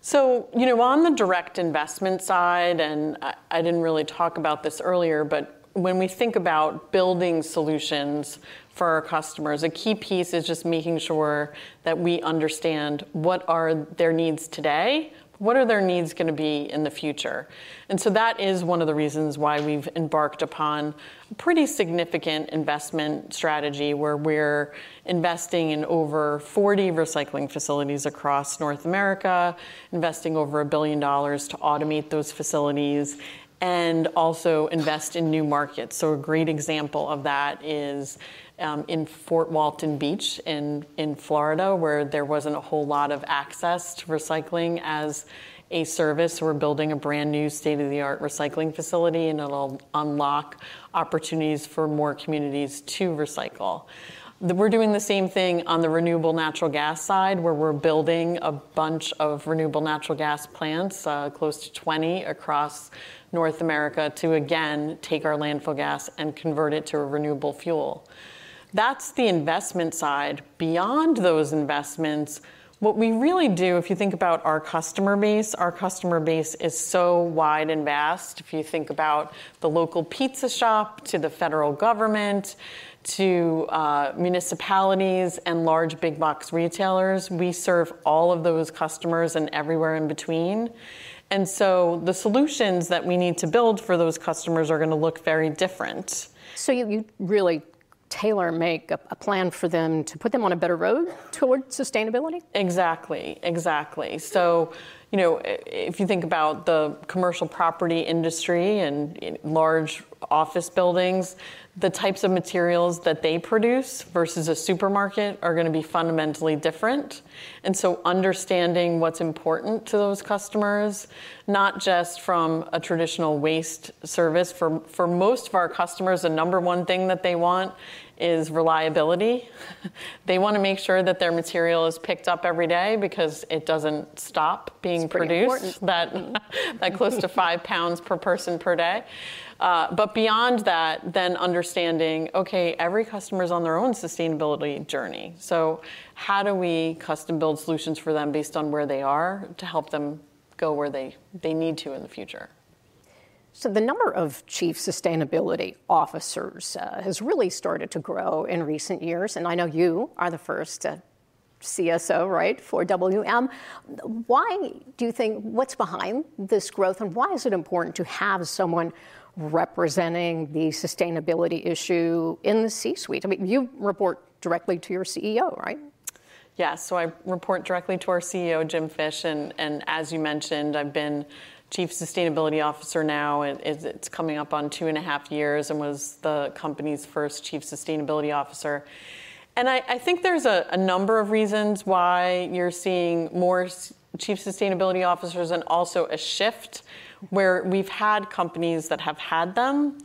So, you know, on the direct investment side, and I, I didn't really talk about this earlier, but when we think about building solutions for our customers, a key piece is just making sure that we understand what are their needs today, what are their needs going to be in the future? And so that is one of the reasons why we've embarked upon a pretty significant investment strategy where we're investing in over 40 recycling facilities across North America, investing over a billion dollars to automate those facilities and also invest in new markets. So, a great example of that is um, in Fort Walton Beach in, in Florida, where there wasn't a whole lot of access to recycling as a service. We're building a brand new state of the art recycling facility, and it'll unlock opportunities for more communities to recycle. We're doing the same thing on the renewable natural gas side, where we're building a bunch of renewable natural gas plants, uh, close to 20 across North America, to again take our landfill gas and convert it to a renewable fuel. That's the investment side. Beyond those investments, What we really do, if you think about our customer base, our customer base is so wide and vast. If you think about the local pizza shop to the federal government to uh, municipalities and large big box retailers, we serve all of those customers and everywhere in between. And so the solutions that we need to build for those customers are going to look very different. So you, you really tailor make a, a, plan for them to put them on a better road toward sustainability? Exactly, exactly. So, you know, if you think about the commercial property industry and large office buildings, the types of materials that they produce versus a supermarket are going to be fundamentally different. And so, understanding what's important to those customers, not just from a traditional waste service, for, for most of our customers, the number one thing that they want is reliability. they want to make sure that their material is picked up every day because it doesn't stop being produced, that, that close to five pounds per person per day. Uh, but beyond that, then understanding, okay, every customer is on their own sustainability journey. So how do we custom build solutions for them based on where they are to help them go where they, they need to in the future? So, the number of chief sustainability officers uh, has really started to grow in recent years, and I know you are the first uh, CSO, right, for WM. Why do you think, what's behind this growth, and why is it important to have someone representing the sustainability issue in the C suite? I mean, you report directly to your CEO, right? Yes, so I report directly to our CEO, Jim Fish, and, and as you mentioned, I've been chief sustainability officer now. it's coming up on two and a half years and was the company's first chief sustainability officer. And I, I think there's a, a, number of reasons why you're seeing more chief sustainability officers and also a shift where we've had companies that have had them,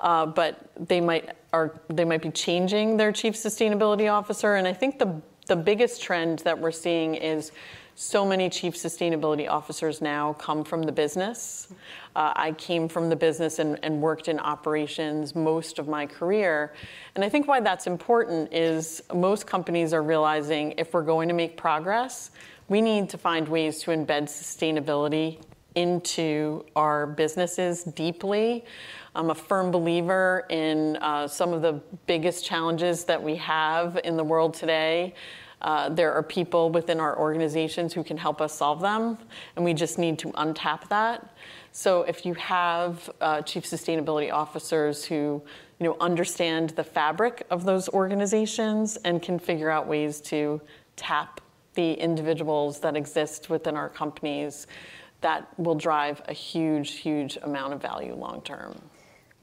uh, but they might are they might be changing their chief sustainability officer. And I think the the biggest trend that we're seeing is so many chief sustainability officers now come from the business. Uh, I came from the business and, and, worked in operations most of my career. And I think why that's important is most companies are realizing if we're going to make progress, we need to find ways to embed sustainability into our businesses deeply. I'm a firm believer in uh, some of the biggest challenges that we have in the world today. Uh, there are people within our organizations who can help us solve them, and we just need to untap that. So if you have uh, chief sustainability officers who you know, understand the fabric of those organizations and can figure out ways to tap the individuals that exist within our companies, that will drive a huge, huge amount of value long term.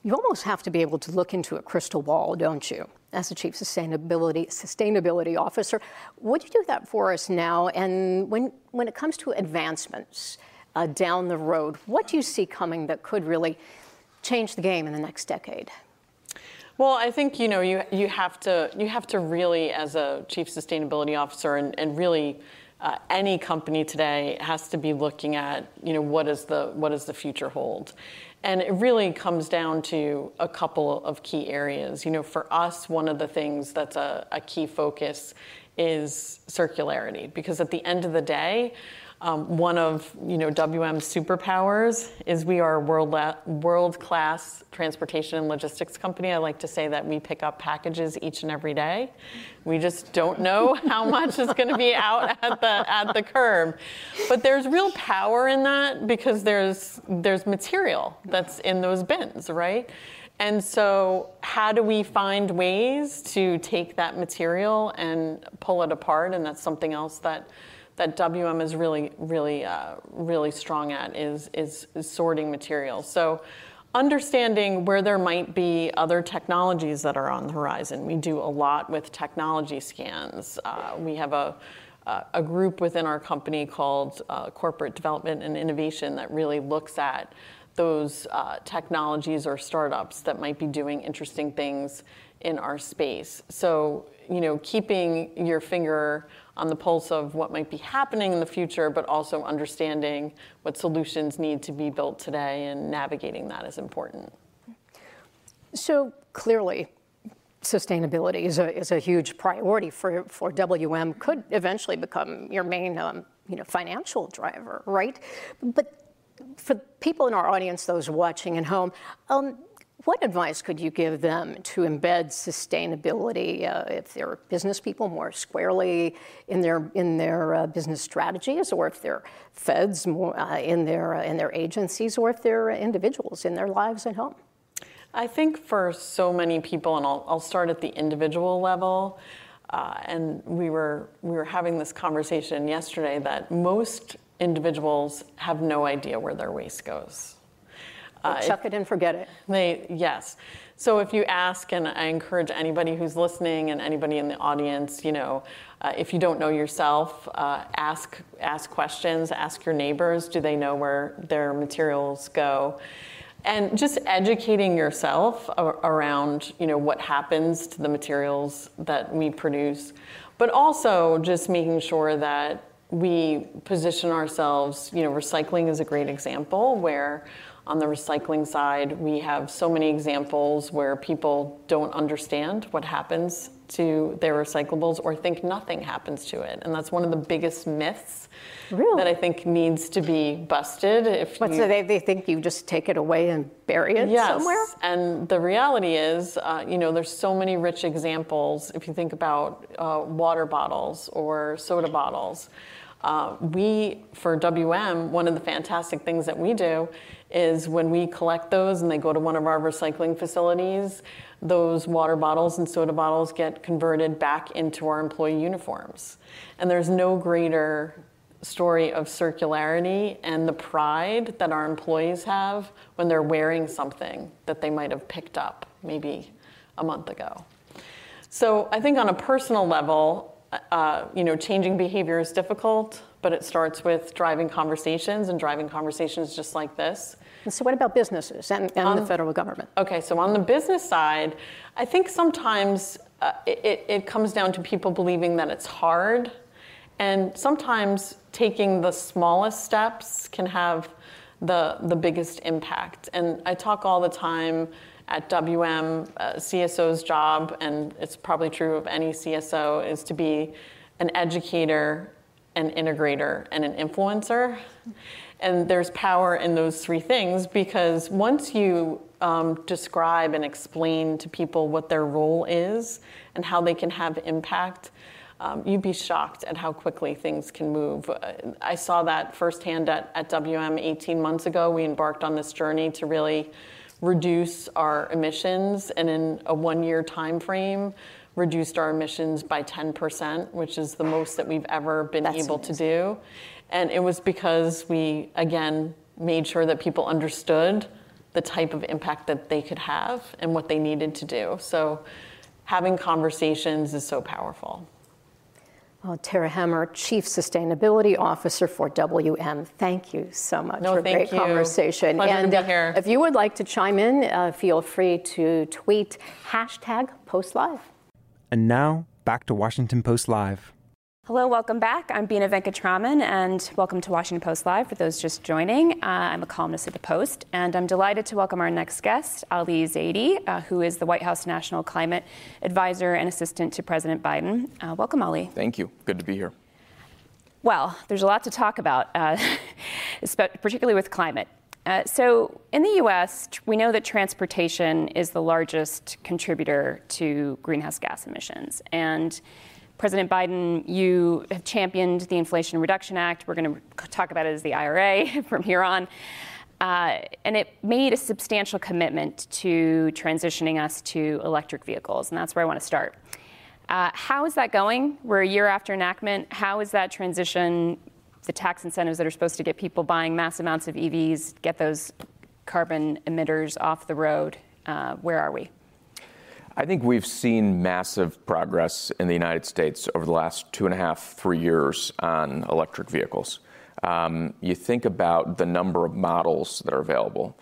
You almost have to be able to look into a crystal ball, don't you? As the Chief Sustainability Sustainability Officer. Would you do that for us now? And when, when it comes to advancements uh, down the road, what do you see coming that could really change the game in the next decade? Well, I think you know you you have to you have to really, as a chief sustainability officer, and, and really uh, any company today has to be looking at you know what is the what does the future hold, and it really comes down to a couple of key areas. You know, for us, one of the things that's a, a key focus is circularity, because at the end of the day, um, one of you know WM's superpowers is we are a world world class transportation and logistics company. I like to say that we pick up packages each and every day. We just don't know how much is going to be out at the at the curb, but there's real power in that because there's there's material that's in those bins, right? And so, how do we find ways to take that material and pull it apart? And that's something else that that WM is really, really, uh, really strong at is, is, is sorting materials. So understanding where there might be other technologies that are on the horizon. We do a lot with technology scans. Uh, we have a, a group within our company called uh, Corporate Development and Innovation that really looks at those uh, technologies or startups that might be doing interesting things in our space. So, you know, keeping your finger on the pulse of what might be happening in the future, but also understanding what solutions need to be built today and navigating that is important. So clearly, sustainability is a, is a huge priority for, for WM, could eventually become your main um, you know, financial driver, right? But for people in our audience, those watching at home, um, what advice could you give them to embed sustainability uh, if they're business people more squarely in their in their uh, business strategies, or if they're feds more uh, in their uh, in their agencies, or if they're individuals in their lives at home? I think for so many people, and I'll, I'll start at the individual level. Uh, and we were we were having this conversation yesterday that most individuals have no idea where their waste goes. Uh, chuck it and forget it. They yes. So if you ask, and I encourage anybody who's listening and anybody in the audience, you know, uh, if you don't know yourself, uh, ask ask questions. Ask your neighbors. Do they know where their materials go? And just educating yourself around, you know, what happens to the materials that we produce, but also just making sure that we position ourselves. You know, recycling is a great example where on the recycling side, we have so many examples where people don't understand what happens to their recyclables or think nothing happens to it. And that's one of the biggest myths really? that I think needs to be busted. If What's you, they, they think you just take it away and bury it yes. somewhere? And the reality is, uh, you know, there's so many rich examples. If you think about uh, water bottles or soda bottles, uh, we, for WM, one of the fantastic things that we do is when we collect those and they go to one of our recycling facilities, those water bottles and soda bottles get converted back into our employee uniforms. And there's no greater story of circularity and the pride that our employees have when they're wearing something that they might have picked up maybe a month ago. So I think on a personal level, uh, you know, changing behavior is difficult, but it starts with driving conversations and driving conversations just like this. And so, what about businesses and, and um, the federal government? Okay, so on the business side, I think sometimes uh, it, it comes down to people believing that it's hard, and sometimes taking the smallest steps can have the the biggest impact. And I talk all the time at WM, uh, CSO's job, and it's probably true of any CSO, is to be an educator, an integrator, and an influencer. And there's power in those three things because once you um, describe and explain to people what their role is and how they can have impact, um, you'd be shocked at how quickly things can move. I saw that firsthand at, at WM 18 months ago. We embarked on this journey to really reduce our emissions, and in a one-year time frame, reduced our emissions by 10%, which is the most that we've ever been That's able amazing. to do. And it was because we, again, made sure that people understood the type of impact that they could have and what they needed to do. So having conversations is so powerful. Well, Tara Hemmer, Chief Sustainability Officer for WM. Thank you so much no, for a great you. conversation. Pleasure and to be here. Uh, if you would like to chime in, uh, feel free to tweet hashtag PostLive. And now back to Washington Post Live. Hello, welcome back. I'm Bina Venkataraman, and welcome to Washington Post Live for those just joining. Uh, I'm a columnist at the Post, and I'm delighted to welcome our next guest, Ali Zaidi, uh, who is the White House National Climate Advisor and Assistant to President Biden. Uh, welcome, Ali. Thank you. Good to be here. Well, there's a lot to talk about, uh, particularly with climate. Uh, so, in the US, we know that transportation is the largest contributor to greenhouse gas emissions. And President Biden, you have championed the Inflation Reduction Act. We're going to talk about it as the IRA from here on. Uh, and it made a substantial commitment to transitioning us to electric vehicles, and that's where I want to start. Uh, how is that going? We're a year after enactment. How is that transition, the tax incentives that are supposed to get people buying mass amounts of EVs, get those carbon emitters off the road? Uh, where are we? I think we've seen massive progress in the United States over the last two and a half, three years on electric vehicles. Um, you think about the number of models that are available,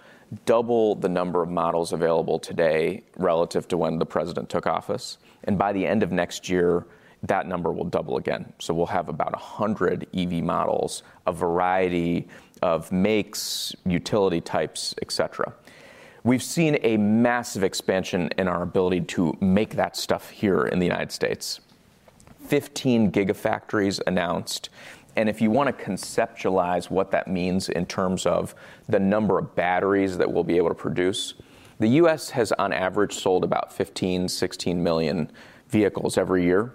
double the number of models available today relative to when the president took office. And by the end of next year, that number will double again. So we'll have about 100 EV models, a variety of makes, utility types, et cetera. we've seen a massive expansion in our ability to make that stuff here in the United States. 15 gigafactories announced. And if you want to conceptualize what that means in terms of the number of batteries that we'll be able to produce, the US has on average sold about 15, 16 million vehicles every year.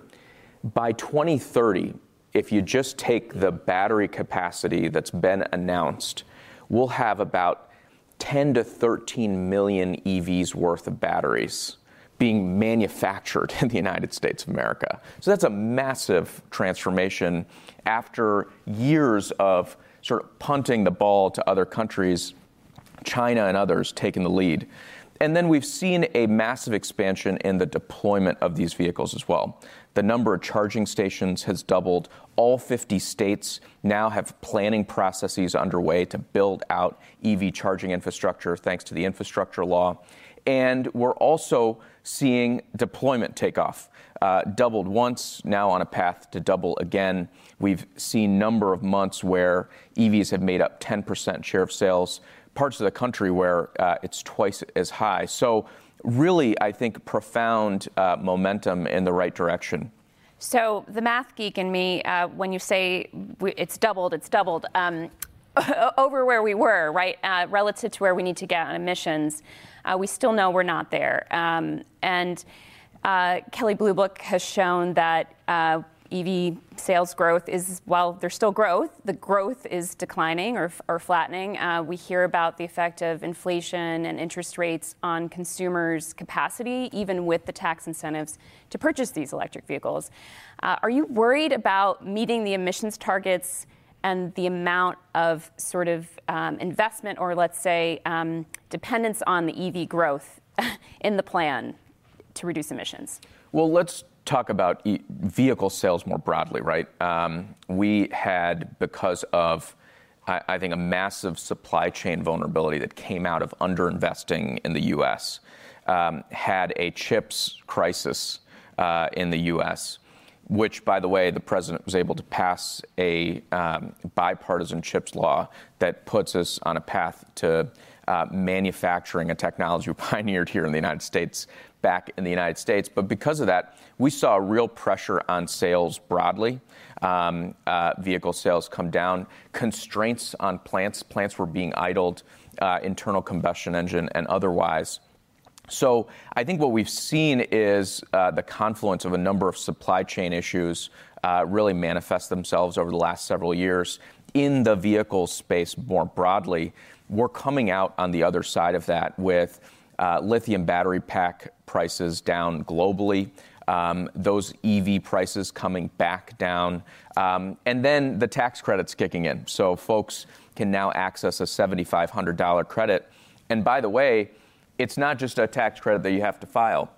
By 2030, if you just take the battery capacity that's been announced, we'll have about 10 to 13 million EVs worth of batteries being manufactured in the United States of America. So that's a massive transformation after years of sort of punting the ball to other countries, China and others taking the lead. And then we've seen a massive expansion in the deployment of these vehicles as well. The number of charging stations has doubled. All 50 states now have planning processes underway to build out EV charging infrastructure thanks to the infrastructure law. And we're also seeing deployment take off. Uh, doubled once, now on a path to double again. We've seen number of months where EVs have made up 10% share of sales, parts of the country where uh, it's twice as high. So really, I think, profound uh, momentum in the right direction. So the math geek in me, uh, when you say it's doubled, it's doubled um, over where we were, right, uh, relative to where we need to get on emissions. Uh, we still know we're not there. Um, and uh, Kelley Blue Book has shown that uh, EV sales growth is, while there's still growth, the growth is declining or, or flattening. Uh, we hear about the effect of inflation and interest rates on consumers' capacity, even with the tax incentives to purchase these electric vehicles. Uh, are you worried about meeting the emissions targets and the amount of sort of um, investment or, let's say, um, dependence on the EV growth in the plan to reduce emissions? Well, let's talk about e- vehicle sales more broadly, right? Um, we had, because of I, I, think a massive supply chain vulnerability that came out of underinvesting in the U.S., um, had a chips crisis uh, in the U.S., which, by the way, the president was able to pass a um, bipartisan chips law that puts us on a path to uh, manufacturing a technology we pioneered here in the United States back in the United States. But because of that, we saw real pressure on sales broadly. Um, uh, vehicle sales come down, constraints on plants. Plants were being idled, uh, internal combustion engine and otherwise. So I think what we've seen is uh, the confluence of a number of supply chain issues uh, really manifest themselves over the last several years in the vehicle space more broadly. We're coming out on the other side of that with uh, lithium battery pack prices down globally. Um, those EV prices coming back down, um, and then the tax credits kicking in. So folks can now access a $7,500 credit. And by the way, it's not just a tax credit that you have to file.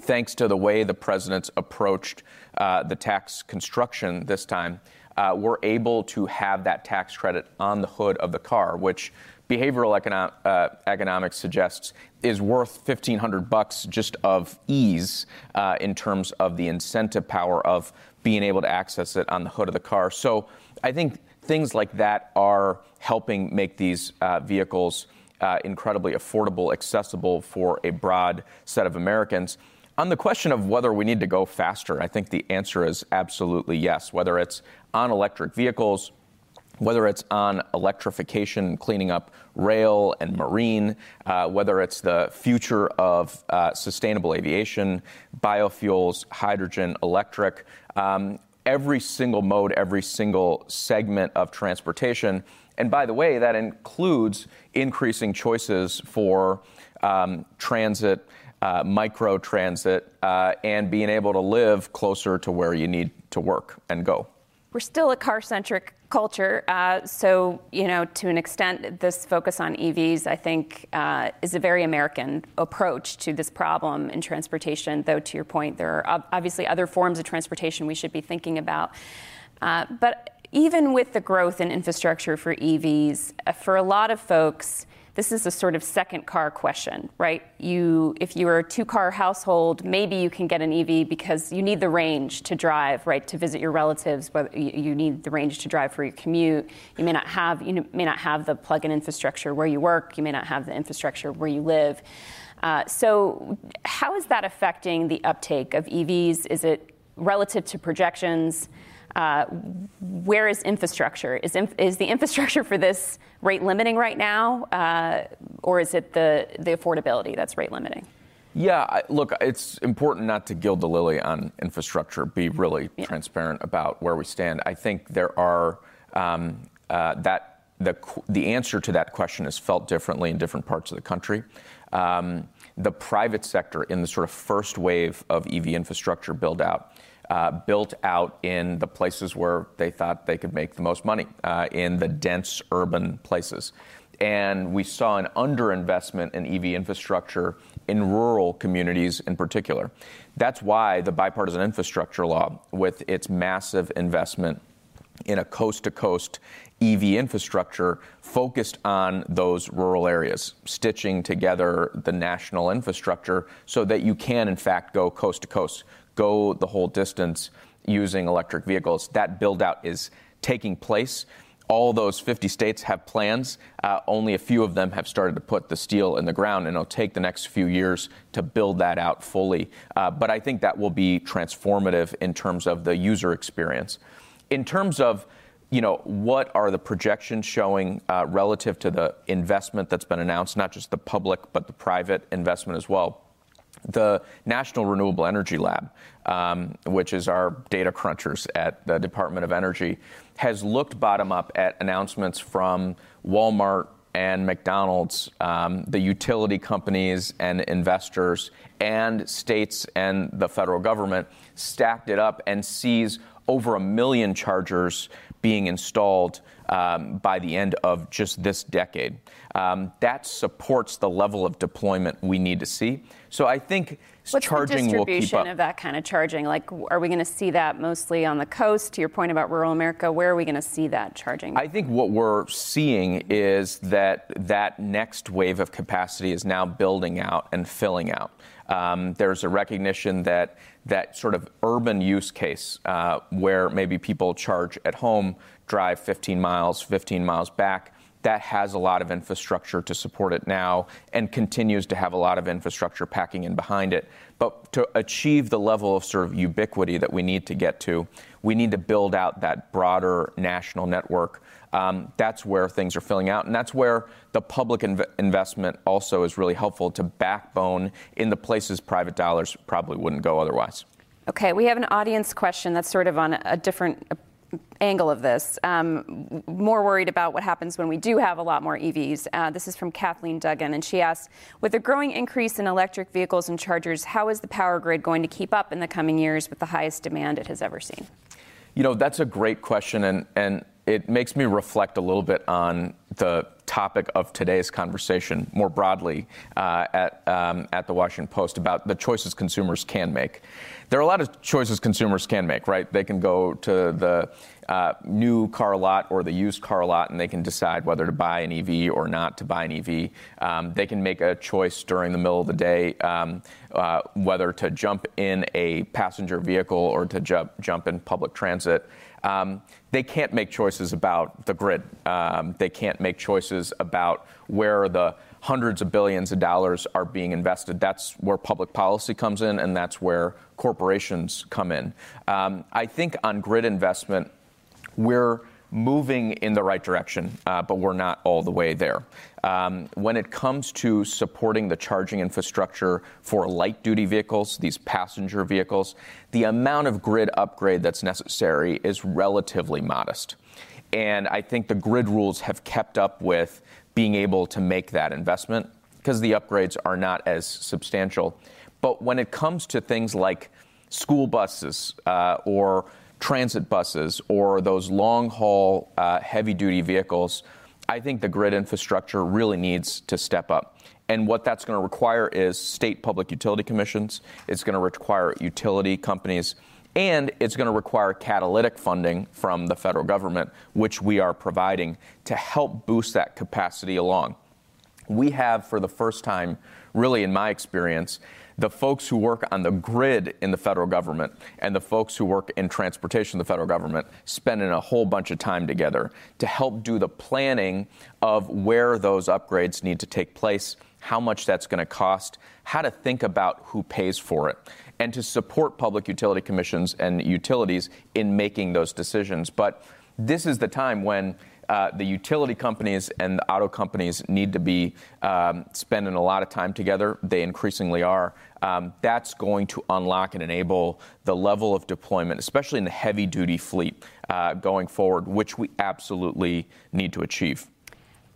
Thanks to the way the president's approached uh, the tax construction this time, uh, we're able to have that tax credit on the hood of the car, which behavioral econo- uh, economics suggests is worth 1500 bucks just of ease uh, in terms of the incentive power of being able to access it on the hood of the car. So I think things like that are helping make these uh, vehicles uh, incredibly affordable, accessible for a broad set of Americans. On the question of whether we need to go faster, I think the answer is absolutely yes. Whether it's on electric vehicles, whether it's on electrification, cleaning up rail and marine, uh, whether it's the future of uh, sustainable aviation, biofuels, hydrogen, electric, um, every single mode, every single segment of transportation. And by the way, that includes increasing choices for um, transit, uh, micro transit, uh, and being able to live closer to where you need to work and go. We're still a car centric culture. Uh, so, you know, to an extent, this focus on EVs, I think, uh, is a very American approach to this problem in transportation. Though, to your point, there are obviously other forms of transportation we should be thinking about. Uh, but even with the growth in infrastructure for EVs, uh, for a lot of folks, this is a sort of second car question, right? You, if you're a two car household, maybe you can get an EV because you need the range to drive, right, to visit your relatives, but you need the range to drive for your commute. You may not have, you may not have the plug in infrastructure where you work, you may not have the infrastructure where you live. Uh, so, how is that affecting the uptake of EVs? Is it relative to projections? Uh, where is infrastructure? Is, inf- is, the infrastructure for this rate limiting right now, uh, or is it the, the affordability that's rate limiting? Yeah, look, it's important not to gild the lily on infrastructure, be really yeah. transparent about where we stand. I think there are um, uh, that the, the answer to that question is felt differently in different parts of the country. Um, the private sector in the sort of first wave of EV infrastructure build out uh, built out in the places where they thought they could make the most money, uh, in the dense urban places. And we saw an underinvestment in EV infrastructure in rural communities in particular. That's why the bipartisan infrastructure law, with its massive investment in a coast to coast EV infrastructure, focused on those rural areas, stitching together the national infrastructure so that you can, in fact, go coast to coast, go the whole distance using electric vehicles. That build out is taking place. All those 50 states have plans. Uh, only a few of them have started to put the steel in the ground, and it'll take the next few years to build that out fully. Uh, but I think that will be transformative in terms of the user experience. In terms of you know, what are the projections showing uh, relative to the investment that's been announced, not just the public, but the private investment as well? The National Renewable Energy Lab, um, which is our data crunchers at the Department of Energy, has looked bottom up at announcements from Walmart and McDonald's, um, the utility companies and investors, and states and the federal government, stacked it up and sees over a million chargers being installed um, by the end of just this decade. Um, that supports the level of deployment we need to see. So I think charging. What's charging the distribution of that kind of charging? Like, are we going to see that mostly on the coast? To your point about rural America, where are we going to see that charging? I think what we're seeing is that that next wave of capacity is now building out and filling out. Um, there's a recognition that that sort of urban use case uh, where maybe people charge at home, drive 15 miles, 15 miles back, that has a lot of infrastructure to support it now and continues to have a lot of infrastructure packing in behind it. But to achieve the level of sort of ubiquity that we need to get to, we need to build out that broader national network. Um, that's where things are filling out, and that's where the public inv- investment also is really helpful to backbone in the places private dollars probably wouldn't go otherwise. Okay, we have an audience question that's sort of on a different angle of this. Um, more worried about what happens when we do have a lot more EVs. Uh, this is from Kathleen Duggan, and she asks With a growing increase in electric vehicles and chargers, how is the power grid going to keep up in the coming years with the highest demand it has ever seen? You know, that's a great question, and, and it makes me reflect a little bit on the topic of today's conversation more broadly uh, at, um, at the Washington Post about the choices consumers can make. There are a lot of choices consumers can make, right? They can go to the uh, new car lot or the used car lot and they can decide whether to buy an EV or not to buy an EV. Um, they can make a choice during the middle of the day um, uh, whether to jump in a passenger vehicle or to jump, jump in public transit. Um, they can't make choices about the grid. Um, they can't make choices about where the hundreds of billions of dollars are being invested. That's where public policy comes in, and that's where corporations come in. Um, I think on grid investment, we're moving in the right direction, uh, but we're not all the way there. Um, when it comes to supporting the charging infrastructure for light duty vehicles, these passenger vehicles, the amount of grid upgrade that's necessary is relatively modest. And I think the grid rules have kept up with being able to make that investment because the upgrades are not as substantial. But when it comes to things like school buses uh, or transit buses or those long haul uh, heavy duty vehicles, I think the grid infrastructure really needs to step up. And what that's going to require is state public utility commissions, it's going to require utility companies, and it's going to require catalytic funding from the federal government, which we are providing to help boost that capacity along. we have, for the first time, really in my experience, the folks who work on the grid in the federal government and the folks who work in transportation in the federal government spending a whole bunch of time together to help do the planning of where those upgrades need to take place, how much that's going to cost, how to think about who pays for it, and to support public utility commissions and utilities in making those decisions. But this is the time when uh, the utility companies and the auto companies need to be um, spending a lot of time together. They increasingly are. Um, that's going to unlock and enable the level of deployment, especially in the heavy duty fleet uh, going forward, which we absolutely need to achieve.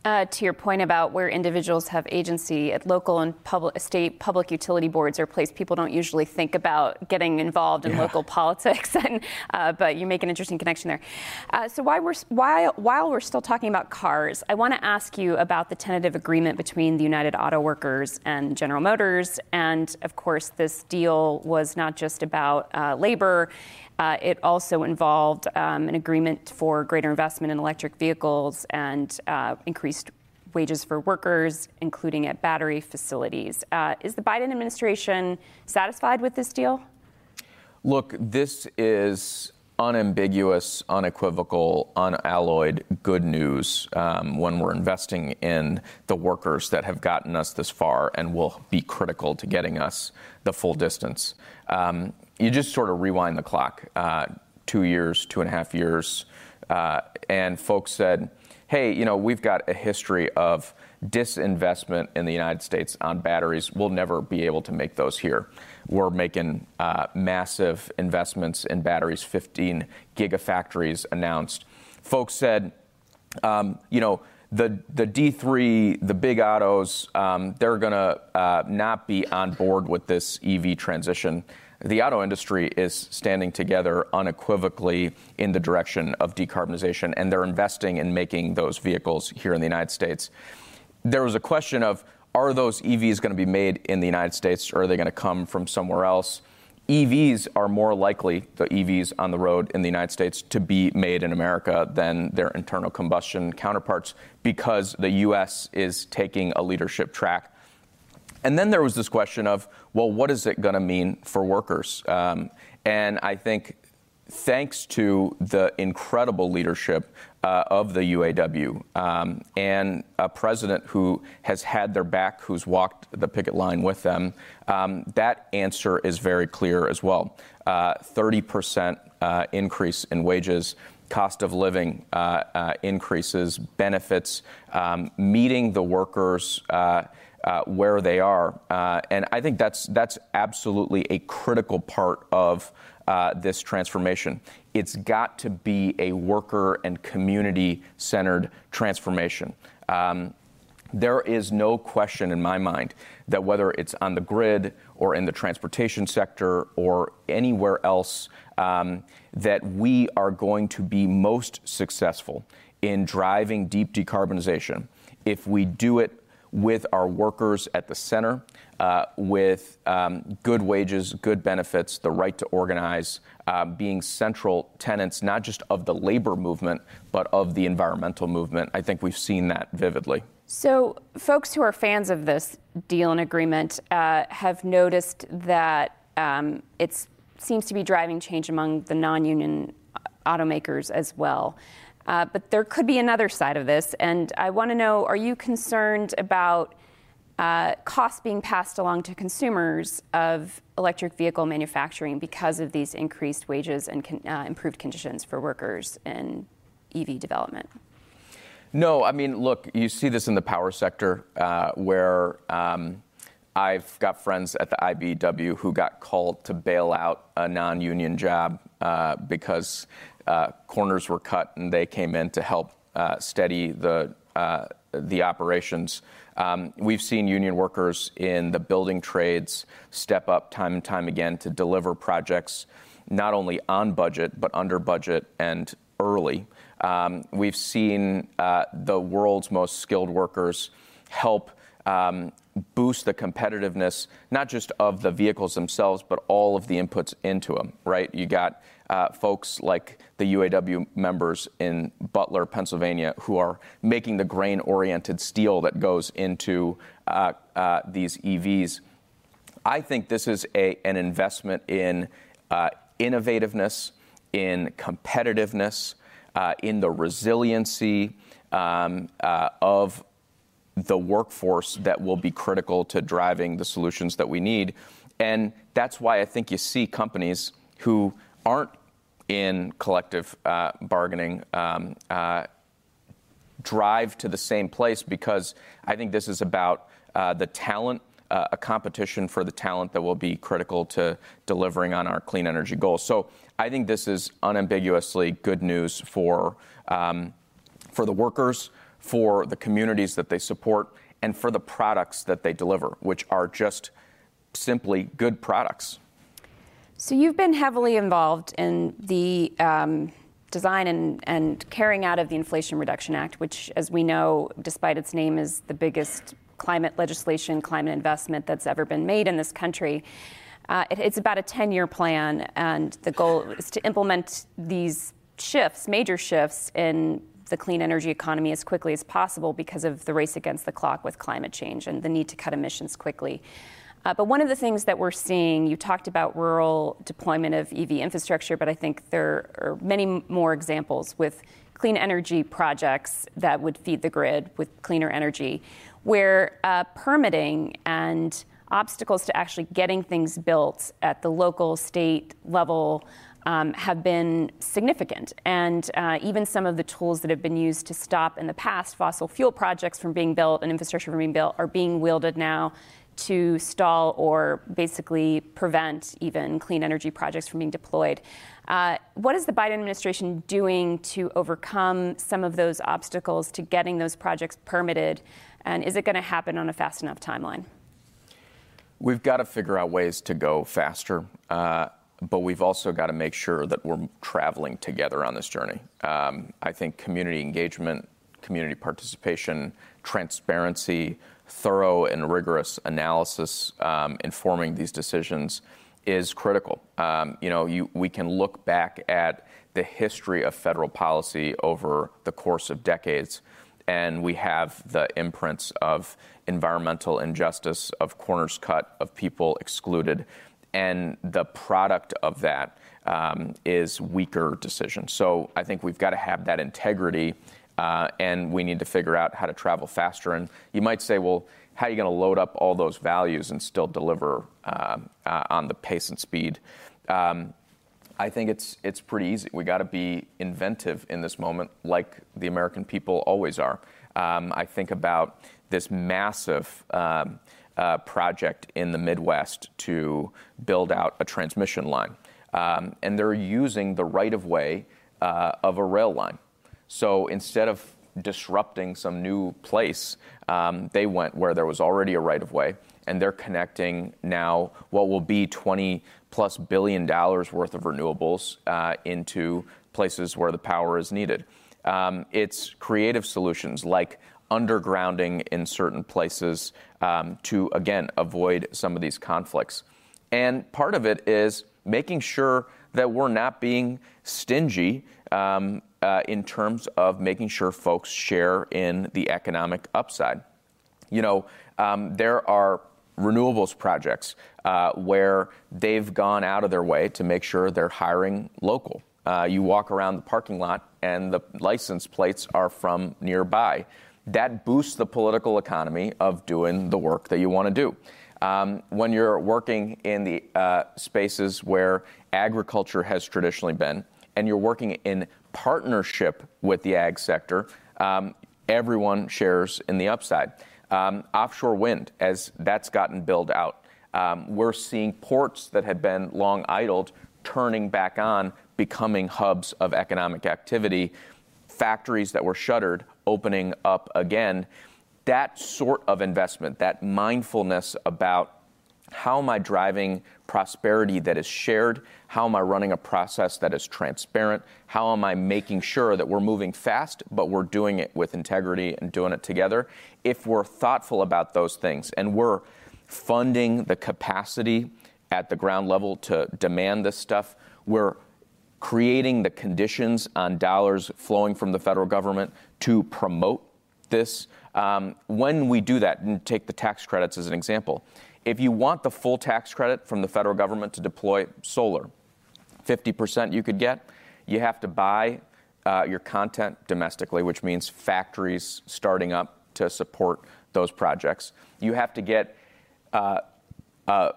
Uh, to your point about where individuals have agency at local and public, state public utility boards are a place people don't usually think about getting involved in yeah. local politics, and, uh, but you make an interesting connection there. Uh, so while we're, while, while we're still talking about cars, I want to ask you about the tentative agreement between the United Auto Workers and General Motors. And of course, this deal was not just about uh, labor. Uh, it also involved um, an agreement for greater investment in electric vehicles and uh, increased wages for workers, including at battery facilities. Uh, is the Biden administration satisfied with this deal? Look, this is unambiguous, unequivocal, unalloyed good news um, when we're investing in the workers that have gotten us this far and will be critical to getting us the full distance. Um, you just sort of rewind the clock uh, two years, two and a half years, uh, and folks said, hey, you know, we've got a history of disinvestment in the United States on batteries. We'll never be able to make those here. We're making uh, massive investments in batteries, 15 gigafactories announced. Folks said, um, you know, the, the D3, the big autos, um, they're going to uh, not be on board with this EV transition the auto industry is standing together unequivocally in the direction of decarbonization, and they're investing in making those vehicles here in the United States. There was a question of are those EVs going to be made in the United States or are they going to come from somewhere else? EVs are more likely, the EVs on the road in the United States, to be made in America than their internal combustion counterparts because the U.S. is taking a leadership track and then there was this question of, well, what is it going to mean for workers? Um, and I think thanks to the incredible leadership uh, of the UAW um, and a president who has had their back, who's walked the picket line with them, um, that answer is very clear as well. Uh, 30% uh, increase in wages. Cost of living uh, uh, increases, benefits, um, meeting the workers' uh, uh, where they are. Uh, and I think that's, that's absolutely a critical part of uh, this transformation. It's got to be a worker and community centered transformation. Um, there is no question in my mind that whether it's on the grid or in the transportation sector or anywhere else, um, that we are going to be most successful in driving deep decarbonization if we do it with our workers at the center, uh, with um, good wages, good benefits, the right to organize, uh, being central tenants not just of the labor movement, but of the environmental movement. I think we've seen that vividly. So, folks who are fans of this deal and agreement uh, have noticed that um, it seems to be driving change among the non union automakers as well. Uh, but there could be another side of this, and I want to know are you concerned about uh, costs being passed along to consumers of electric vehicle manufacturing because of these increased wages and con- uh, improved conditions for workers in EV development? No, I mean, look, you see this in the power sector uh, where um, I've got friends at the IBEW who got called to bail out a non union job uh, because uh, corners were cut, and they came in to help uh, steady the uh, the operations. Um, we've seen union workers in the building trades step up time and time again to deliver projects not only on budget but under budget and early. Um, we've seen the world's most skilled workers help um, boost the competitiveness, not just of the vehicles themselves, but all of the inputs into them, right? You got uh, folks like the UAW members in Butler, Pennsylvania, who are making the grain oriented steel that goes into uh, uh, these EVs. I think this is a, an investment in uh, innovativeness, in competitiveness, uh, in the resiliency um, uh, of the workforce that will be critical to driving the solutions that we need. And that's why I think you see companies who aren't in collective uh, bargaining um, uh, drive to the same place because I think this is about uh, the talent, uh, a competition for the talent that will be critical to delivering on our clean energy goals. So I think this is unambiguously good news for um, for the workers, for the communities that they support, and for the products that they deliver, which are just simply good products. So you've been heavily involved in the um, design and, and carrying out of the Inflation Reduction Act, which, as we know, despite its name, is the biggest climate legislation, climate investment that's ever been made in this country. Uh, it, it's about a 10 year plan, and the goal is to implement these shifts, major shifts in the clean energy economy as quickly as possible because of the race against the clock with climate change and the need to cut emissions quickly. Uh, but one of the things that we're seeing, you talked about rural deployment of EV infrastructure, but I think there are many more examples with clean energy projects that would feed the grid with cleaner energy, where uh, permitting and obstacles to actually getting things built at the local, state level um, have been significant. And uh, even some of the tools that have been used to stop in the past fossil fuel projects from being built and infrastructure from being built are being wielded now to stall or basically prevent even clean energy projects from being deployed. Uh, what is the Biden administration doing to overcome some of those obstacles to getting those projects permitted? And is it going to happen on a fast enough timeline? We've got to figure out ways to go faster. Uh, but we've also got to make sure that we're traveling together on this journey. Um, I think community engagement, community participation, transparency, thorough and rigorous analysis um, informing these decisions is critical. Um, you know, you, we can look back at the history of federal policy over the course of decades, and we have the imprints of environmental injustice, of corners cut, of people excluded, and the product of that um, is weaker decisions. So I think we've got to have that integrity uh, and we need to figure out how to travel faster. And you might say, well, how are you going to load up all those values and still deliver uh, uh, on the pace and speed? Um, I think it's it's pretty easy. We got to be inventive in this moment, like the American people always are. Um, I think about this massive um, uh, project in the Midwest to build out a transmission line, um, and they're using the right of way uh, of a rail line. So instead of disrupting some new place, um, they went where there was already a right of way, and they're connecting now what will be 20 plus billion dollars worth of renewables uh, into places where the power is needed. Um, it's creative solutions like undergrounding in certain places um, to, again, avoid some of these conflicts. And part of it is making sure that we're not being stingy um, uh, in terms of making sure folks share in the economic upside. You know, um, there are renewables projects uh, where they've gone out of their way to make sure they're hiring local. Uh, you walk around the parking lot and the license plates are from nearby. That boosts the political economy of doing the work that you want to do. Um, when you're working in the uh, spaces where agriculture has traditionally been, and you're working in partnership with the ag sector, um, everyone shares in the upside. Um, offshore wind, as that's gotten built out, um, we're seeing ports that had been long idled turning back on, becoming hubs of economic activity, factories that were shuttered opening up again. That sort of investment, that mindfulness about how am I driving prosperity that is shared? How am I running a process that is transparent? How am I making sure that we're moving fast, but we're doing it with integrity and doing it together? If we're thoughtful about those things and we're funding the capacity at the ground level to demand this stuff, we're creating the conditions on dollars flowing from the federal government to promote this. Um, when we do that, and take the tax credits as an example, if you want the full tax credit from the federal government to deploy solar, 50% you could get, you have to buy uh, your content domestically, which means factories starting up to support those projects. You have to get uh, uh,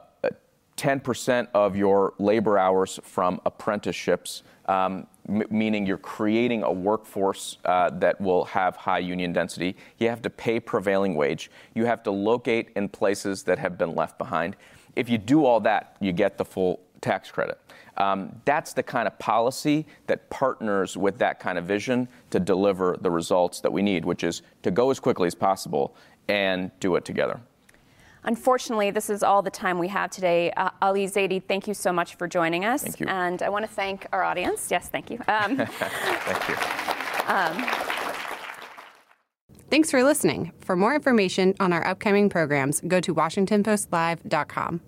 10% of your labor hours from apprenticeships, um, m- meaning you're creating a workforce uh, that will have high union density. You have to pay prevailing wage. You have to locate in places that have been left behind. If you do all that, you get the full tax credit. Um, that's the kind of policy that partners with that kind of vision to deliver the results that we need, which is to go as quickly as possible and do it together. Unfortunately, this is all the time we have today. Uh, Ali Zaidi, thank you so much for joining us. Thank you. And I want to thank our audience. Yes, thank you. Um, Thank you. um, Thanks for listening. For more information on our upcoming programs, go to WashingtonPostLive.com.